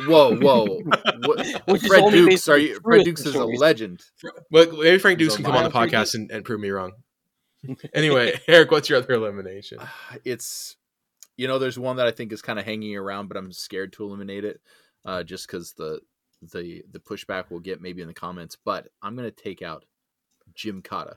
Whoa, whoa! What, Which is Fred only Dukes, are you? true Fred Dukes is a legend. But maybe Frank Dux can come on the podcast and, and prove me wrong. anyway, Eric, what's your other elimination? It's you know, there's one that I think is kind of hanging around, but I'm scared to eliminate it, uh, just because the the the pushback we'll get maybe in the comments. But I'm gonna take out Gymkata.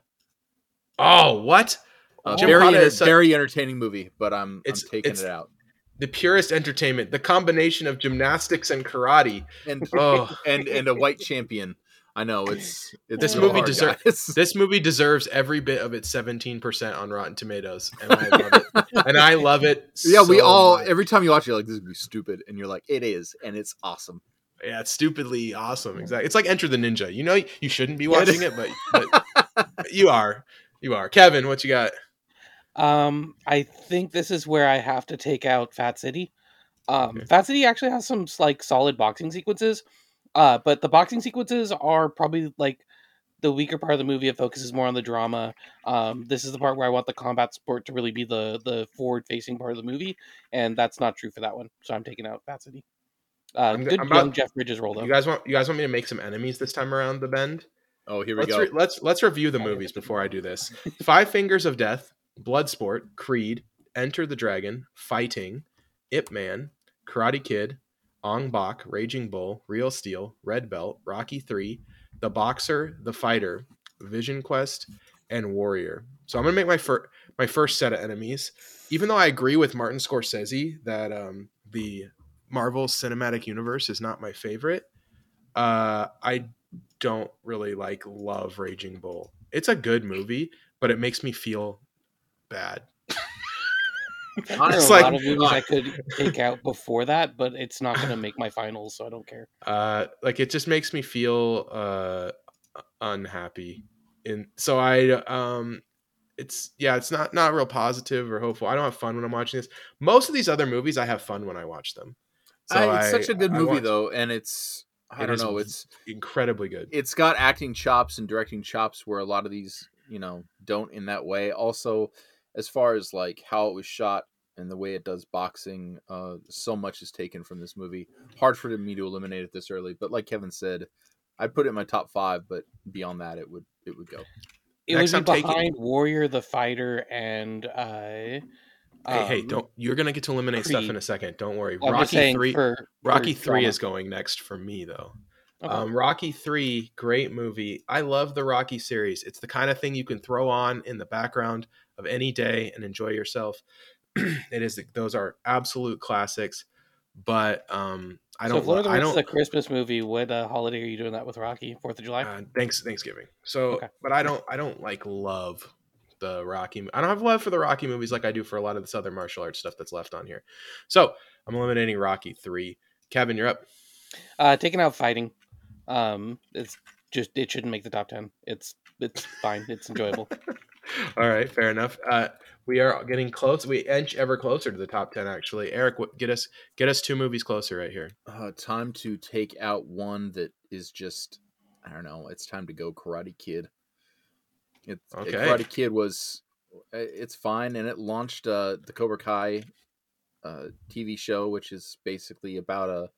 Oh, what? Uh, Jim very Cotta enter- is such- very entertaining movie, but I'm It's- I'm taking it's- it out. The purest entertainment, the combination of gymnastics and karate. and Oh, and and a white champion. I know it's, it's This movie hard, deser- this movie deserves every bit of its 17% on Rotten Tomatoes, and I love it. and I love it. yeah, we all much. every time you watch it, you're like this would be stupid, and you're like, it is, and it's awesome. Yeah, it's stupidly awesome. Exactly. It's like Enter the Ninja. You know, you shouldn't be watching it, but, but you are. You are. Kevin, what you got? Um, I think this is where I have to take out Fat City. Um, Okay. Fat City actually has some like solid boxing sequences, uh, but the boxing sequences are probably like the weaker part of the movie. It focuses more on the drama. Um, this is the part where I want the combat sport to really be the the forward facing part of the movie, and that's not true for that one. So I'm taking out Fat City. Uh, I'm- good I'm young about- Jeff Bridges role though. You guys want you guys want me to make some enemies this time around the bend? Oh, here we Let's go. re- let's let's review the movies before I do this. Five Fingers of Death, Bloodsport, Creed, Enter the Dragon, Fighting, Ip Man, Karate Kid, Ong Bak, Raging Bull, Real Steel, Red Belt, Rocky 3, The Boxer, The Fighter, Vision Quest, and Warrior. So I'm gonna make my first my first set of enemies. Even though I agree with Martin Scorsese that um, the Marvel Cinematic Universe is not my favorite, uh, I don't really like love Raging Bull. It's a good movie, but it makes me feel bad. There are It's a like- lot of movies I could take out before that, but it's not going to make my finals, so I don't care. Uh, like it just makes me feel uh unhappy. And so I um it's yeah, it's not not real positive or hopeful. I don't have fun when I'm watching this. Most of these other movies I have fun when I watch them. So I- it's I- such a good I movie want- though, and it's I It don't know, it's incredibly good. it's got acting chops and directing chops where a lot of these you know don't in that way. Also, as far as like how it was shot and the way it does boxing, uh, so much is taken from this movie. Hard for me to eliminate it this early, but like Kevin said, I'd put it in my top five, but beyond that, it would it would go. It Next, would I'm be taking- behind Warrior the Fighter and uh Hey, hey, um, don't you're gonna get to eliminate stuff in a second. Don't worry. I'm Rocky three for, Rocky for three drama. is going next for me though. Okay. Um, Rocky three, great movie. I love the Rocky series. It's the kind of thing you can throw on in the background of any day and enjoy yourself. it is those are absolute classics. But um, I don't. if Lord of the I Rings don't. is a Christmas movie, what uh, holiday are you doing that with Rocky? Fourth of July? uh, thanks Thanksgiving. So, Okay. but I don't. I don't like love the Rocky. I don't have love for the Rocky movies like I do for a lot of this other martial arts stuff that's left on here. So I'm eliminating Rocky three. Kevin, you're up. Uh, taking out fighting. Um, it's just it shouldn't make the top ten. It's it's fine. It's enjoyable. All right, fair enough. Uh, we are getting close. We inch ever closer to the top ten. Actually, Eric, what, get us get us two movies closer right here. Uh, time to take out one that is just I don't know. It's time to go Karate Kid. It, Okay. Karate Kid was uh, it's fine, and it launched uh, the Cobra Kai uh, TV show, which is basically about a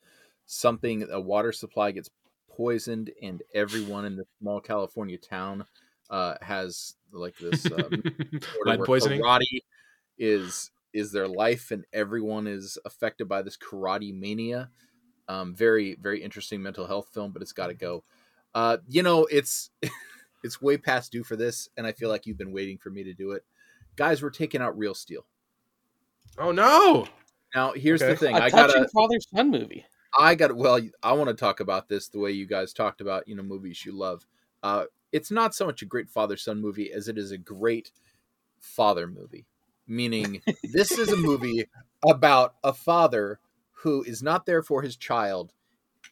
something a water supply gets poisoned, and everyone in the small California town uh, has like this um, order Lead where poisoning. Karate is is their life, and everyone is affected by this karate mania. Um, very very interesting mental health film, but it's got to go. Uh, you know, it's it's way past due for this, and I feel like you've been waiting for me to do it. Guys, we're taking out Real Steel. Oh no! Now, here's Okay. the thing: a I touching gotta, father son movie. I got. Well, I want to talk about this the way you guys talked about, you know, movies you love. Uh, it's not so much a great father son movie as it is a great father movie. Meaning, this is a movie about a father who is not there for his child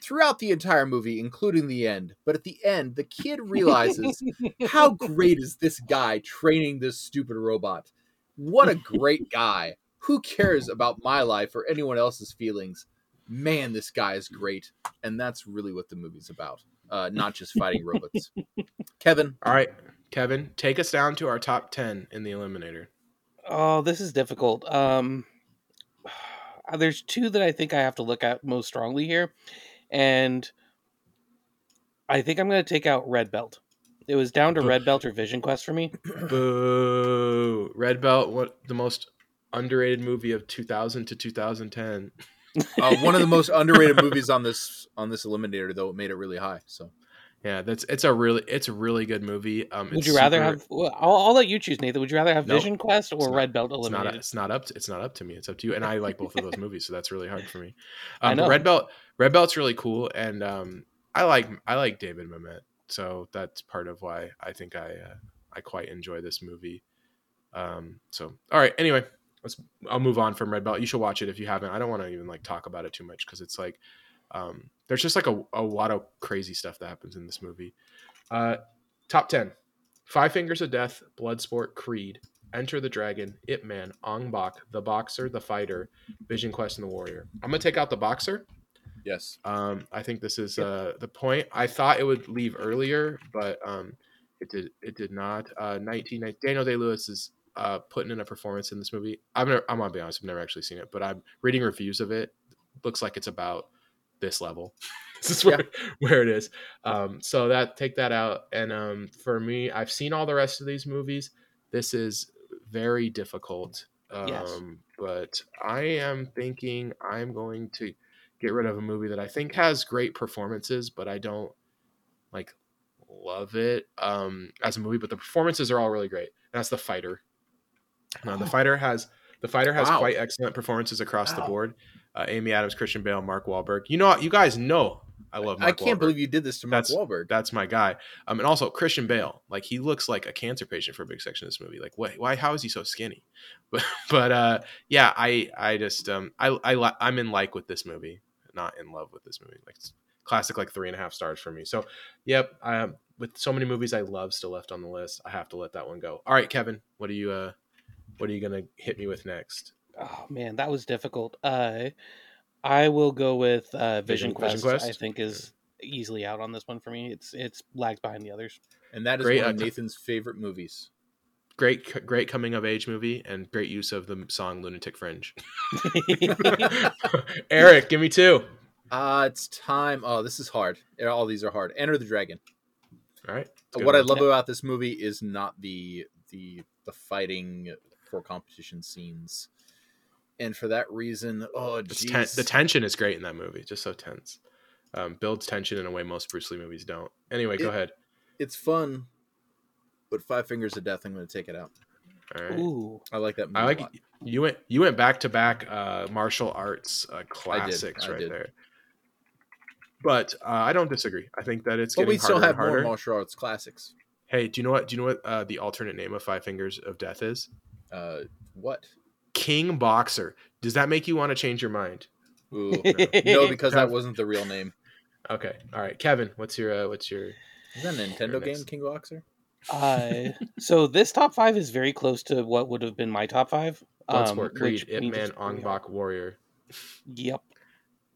throughout the entire movie, including the end. But at the end, the kid realizes how great is this guy training this stupid robot? What a great guy. Who cares about my life or anyone else's feelings? Man, this guy is great. And that's really what the movie's about. Uh, not just fighting robots. Kevin, All right, Kevin, take us down to our top ten in the Eliminator. Oh, this is difficult. Um, there's two that I think I have to look at most strongly here, and I think I'm going to take out Red Belt. It was down to Red Belt or Vision Quest for me. Boo! Red Belt, what the most underrated movie of 2000 to 2010. Uh, one of the most underrated movies on this on this eliminator, though it made it really high. So Yeah, that's it's a really it's a really good movie. Um, Would you rather super- have? Well, I'll, I'll let you choose, Nathan. Would you rather have Nope. Vision Quest or not- Red Belt It's not. It's not up. To, it's not up to me. It's up to you. And I like both of those movies, so that's really hard for me. I Um, but know. Red Belt. Red Belt's really cool, and um, I like I like David Mamet, so that's part of why I think I uh, I quite enjoy this movie. Um, so all right. Anyway, let's. I'll move on from Red Belt. You should watch it if you haven't. I don't want to even like talk about it too much because it's like um, there's just like a, a lot of crazy stuff that happens in this movie. Uh, top ten: Five Fingers of Death, Bloodsport, Creed, Enter the Dragon, Ip Man, Ong Bak, The Boxer, The Fighter, Vision Quest, and The Warrior. I'm gonna take out The Boxer. Yes. Um, I think this is uh, the point. I thought it would leave earlier, but um, it did. It did not. Uh, 1990. Daniel Day Lewis is uh, putting in a performance in this movie. I've never, I'm gonna be honest. I've never actually seen it, but I'm reading reviews of it. Looks like it's about this level. this is where where it is. Um, so that take that out. And um, for me, I've seen all the rest of these movies. This is very difficult. Um, Yes. But I am thinking I'm going to get rid of a movie that I think has great performances, but I don't like love it um, as a movie. But the performances are all really great. And that's The Fighter. Uh, the Oh. Fighter has the Fighter has Wow. quite excellent performances across the board. Uh, Amy Adams, Christian Bale, Mark Wahlberg. You know, you guys know I love. Mark I can't Wahlberg. believe you did this to Mark That's- Wahlberg. That's my guy. Um, and also Christian Bale, like he looks like a cancer patient for a big section of this movie. Like, why? Why? How is he so skinny? But, but uh, yeah, I, I just, um, I, I, I'm in like with this movie, not in love with this movie. Like, it's classic, like three and a half stars for me. So, yep. Um, with so many movies I love still left on the list, I have to let that one go. All right, Kevin, what are you, uh, what are you gonna hit me with next? Oh man, that was difficult. Uh, I will go with uh, Vision, Vision- Quest. Vision Quest? I think is easily out on this one for me. It's it's lags behind the others. and that is Great, one of uh, Nathan's favorite movies. Great, great coming of age movie and great use of the song "Lunatic Fringe." Eric, give me two. Uh, it's time. Oh, this is hard. All these are hard. Enter the Dragon. All right. Good what I one. love about this movie is not the the the fighting for competition scenes, and for that reason, oh, It's ten- the tension is great in that movie. Just so tense. Um, builds tension in a way most Bruce Lee movies don't. Anyway, go It- ahead. it's fun, but Five Fingers of Death, I'm going to take it out. All right. Ooh, I like that movie. I a like lot. you went you went back to back uh martial arts uh, I classics right did. there. But uh, I don't disagree. I think that it's but getting we still harder have more martial arts classics. hey, do you know what? Do you know what uh, the alternate name of Five Fingers of Death is? Uh, what? King Boxer. Does that make you want to change your mind? Ooh, no, because that wasn't the real name. Okay. All right, Kevin. What's your uh, what's your Is that a Nintendo Next. game, King Boxer? uh, so this top five is very close to what would have been my top five. Bloodsport, um, Creed, which Ip Man, it's pretty Ong. Bak, Warrior? Yep.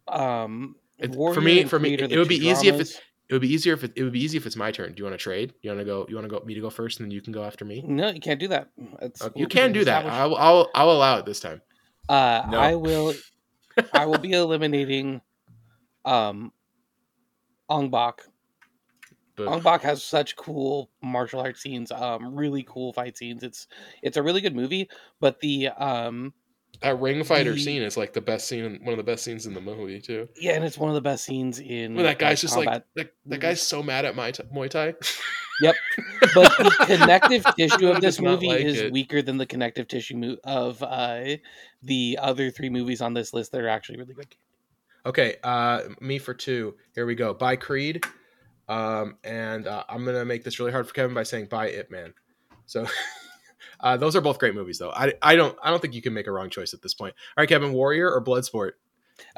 Um, It- for me- for me, Creed are it would two be easy if it's- It would be easier if it, it would be easy if it's my turn. Do you want to trade? You want to go? You want to go me to go first, and then you can go after me? No, you can't do that. That's Uh, you can do that. I'll, I'll I'll allow it this time. Uh, No. I will. I will be eliminating, um, Ong Bak. But Ong Bak has such cool martial arts scenes. Um, really cool fight scenes. It's it's a really good movie. But the um, that ring fighter the- scene is like the best scene, one of the best scenes in the movie too. yeah, and it's one of the best scenes in. When that guy's just like that, that guy's so mad at my Muay Thai. Yep, but the connective tissue of this movie like is it. weaker than the connective tissue mo- of uh, the other three movies on this list that are actually really good. Okay, uh, me for two. Here we go. By Creed, um, and uh, I'm gonna make this really hard for Kevin by saying by Ip Man. So, uh, those are both great movies, though. I, I don't I don't think you can make a wrong choice at this point. All right, Kevin, Warrior or Bloodsport?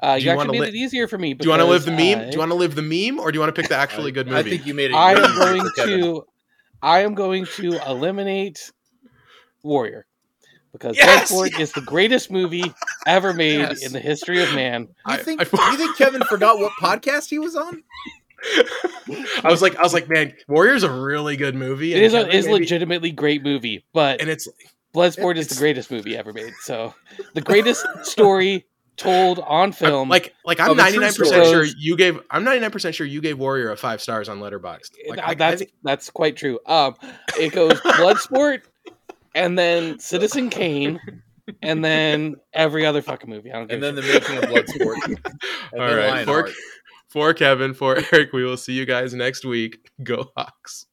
Uh, Do you, you wanna actually made li- it easier for me. Do you want to live the meme? uh, Do you want to live the meme, or do you want to pick the actually good movie? I think you made it. I am going to I am going to eliminate Warrior because Yes! Bloodsport is the greatest movie ever made Yes. in the history of man. You I- think I- you think Kevin forgot what podcast he was on? I was like, I was like, man, Warrior's a really good movie. It is a is maybe- legitimately great movie, but and it's Bloodsport is the greatest movie ever made. So the greatest story told on I'm- film. like like I'm Of a true 99 percent sure you gave I'm 99 percent sure you gave Warrior a five stars on Letterboxd. Like I, I that's think, that's quite true. Um, it goes Bloodsport, and then Citizen Kane, and then every other fucking movie. I don't give And then the making of Bloodsport. And all then Lionheart. For Kevin, for Eric, we will see you guys next week. Go Hawks.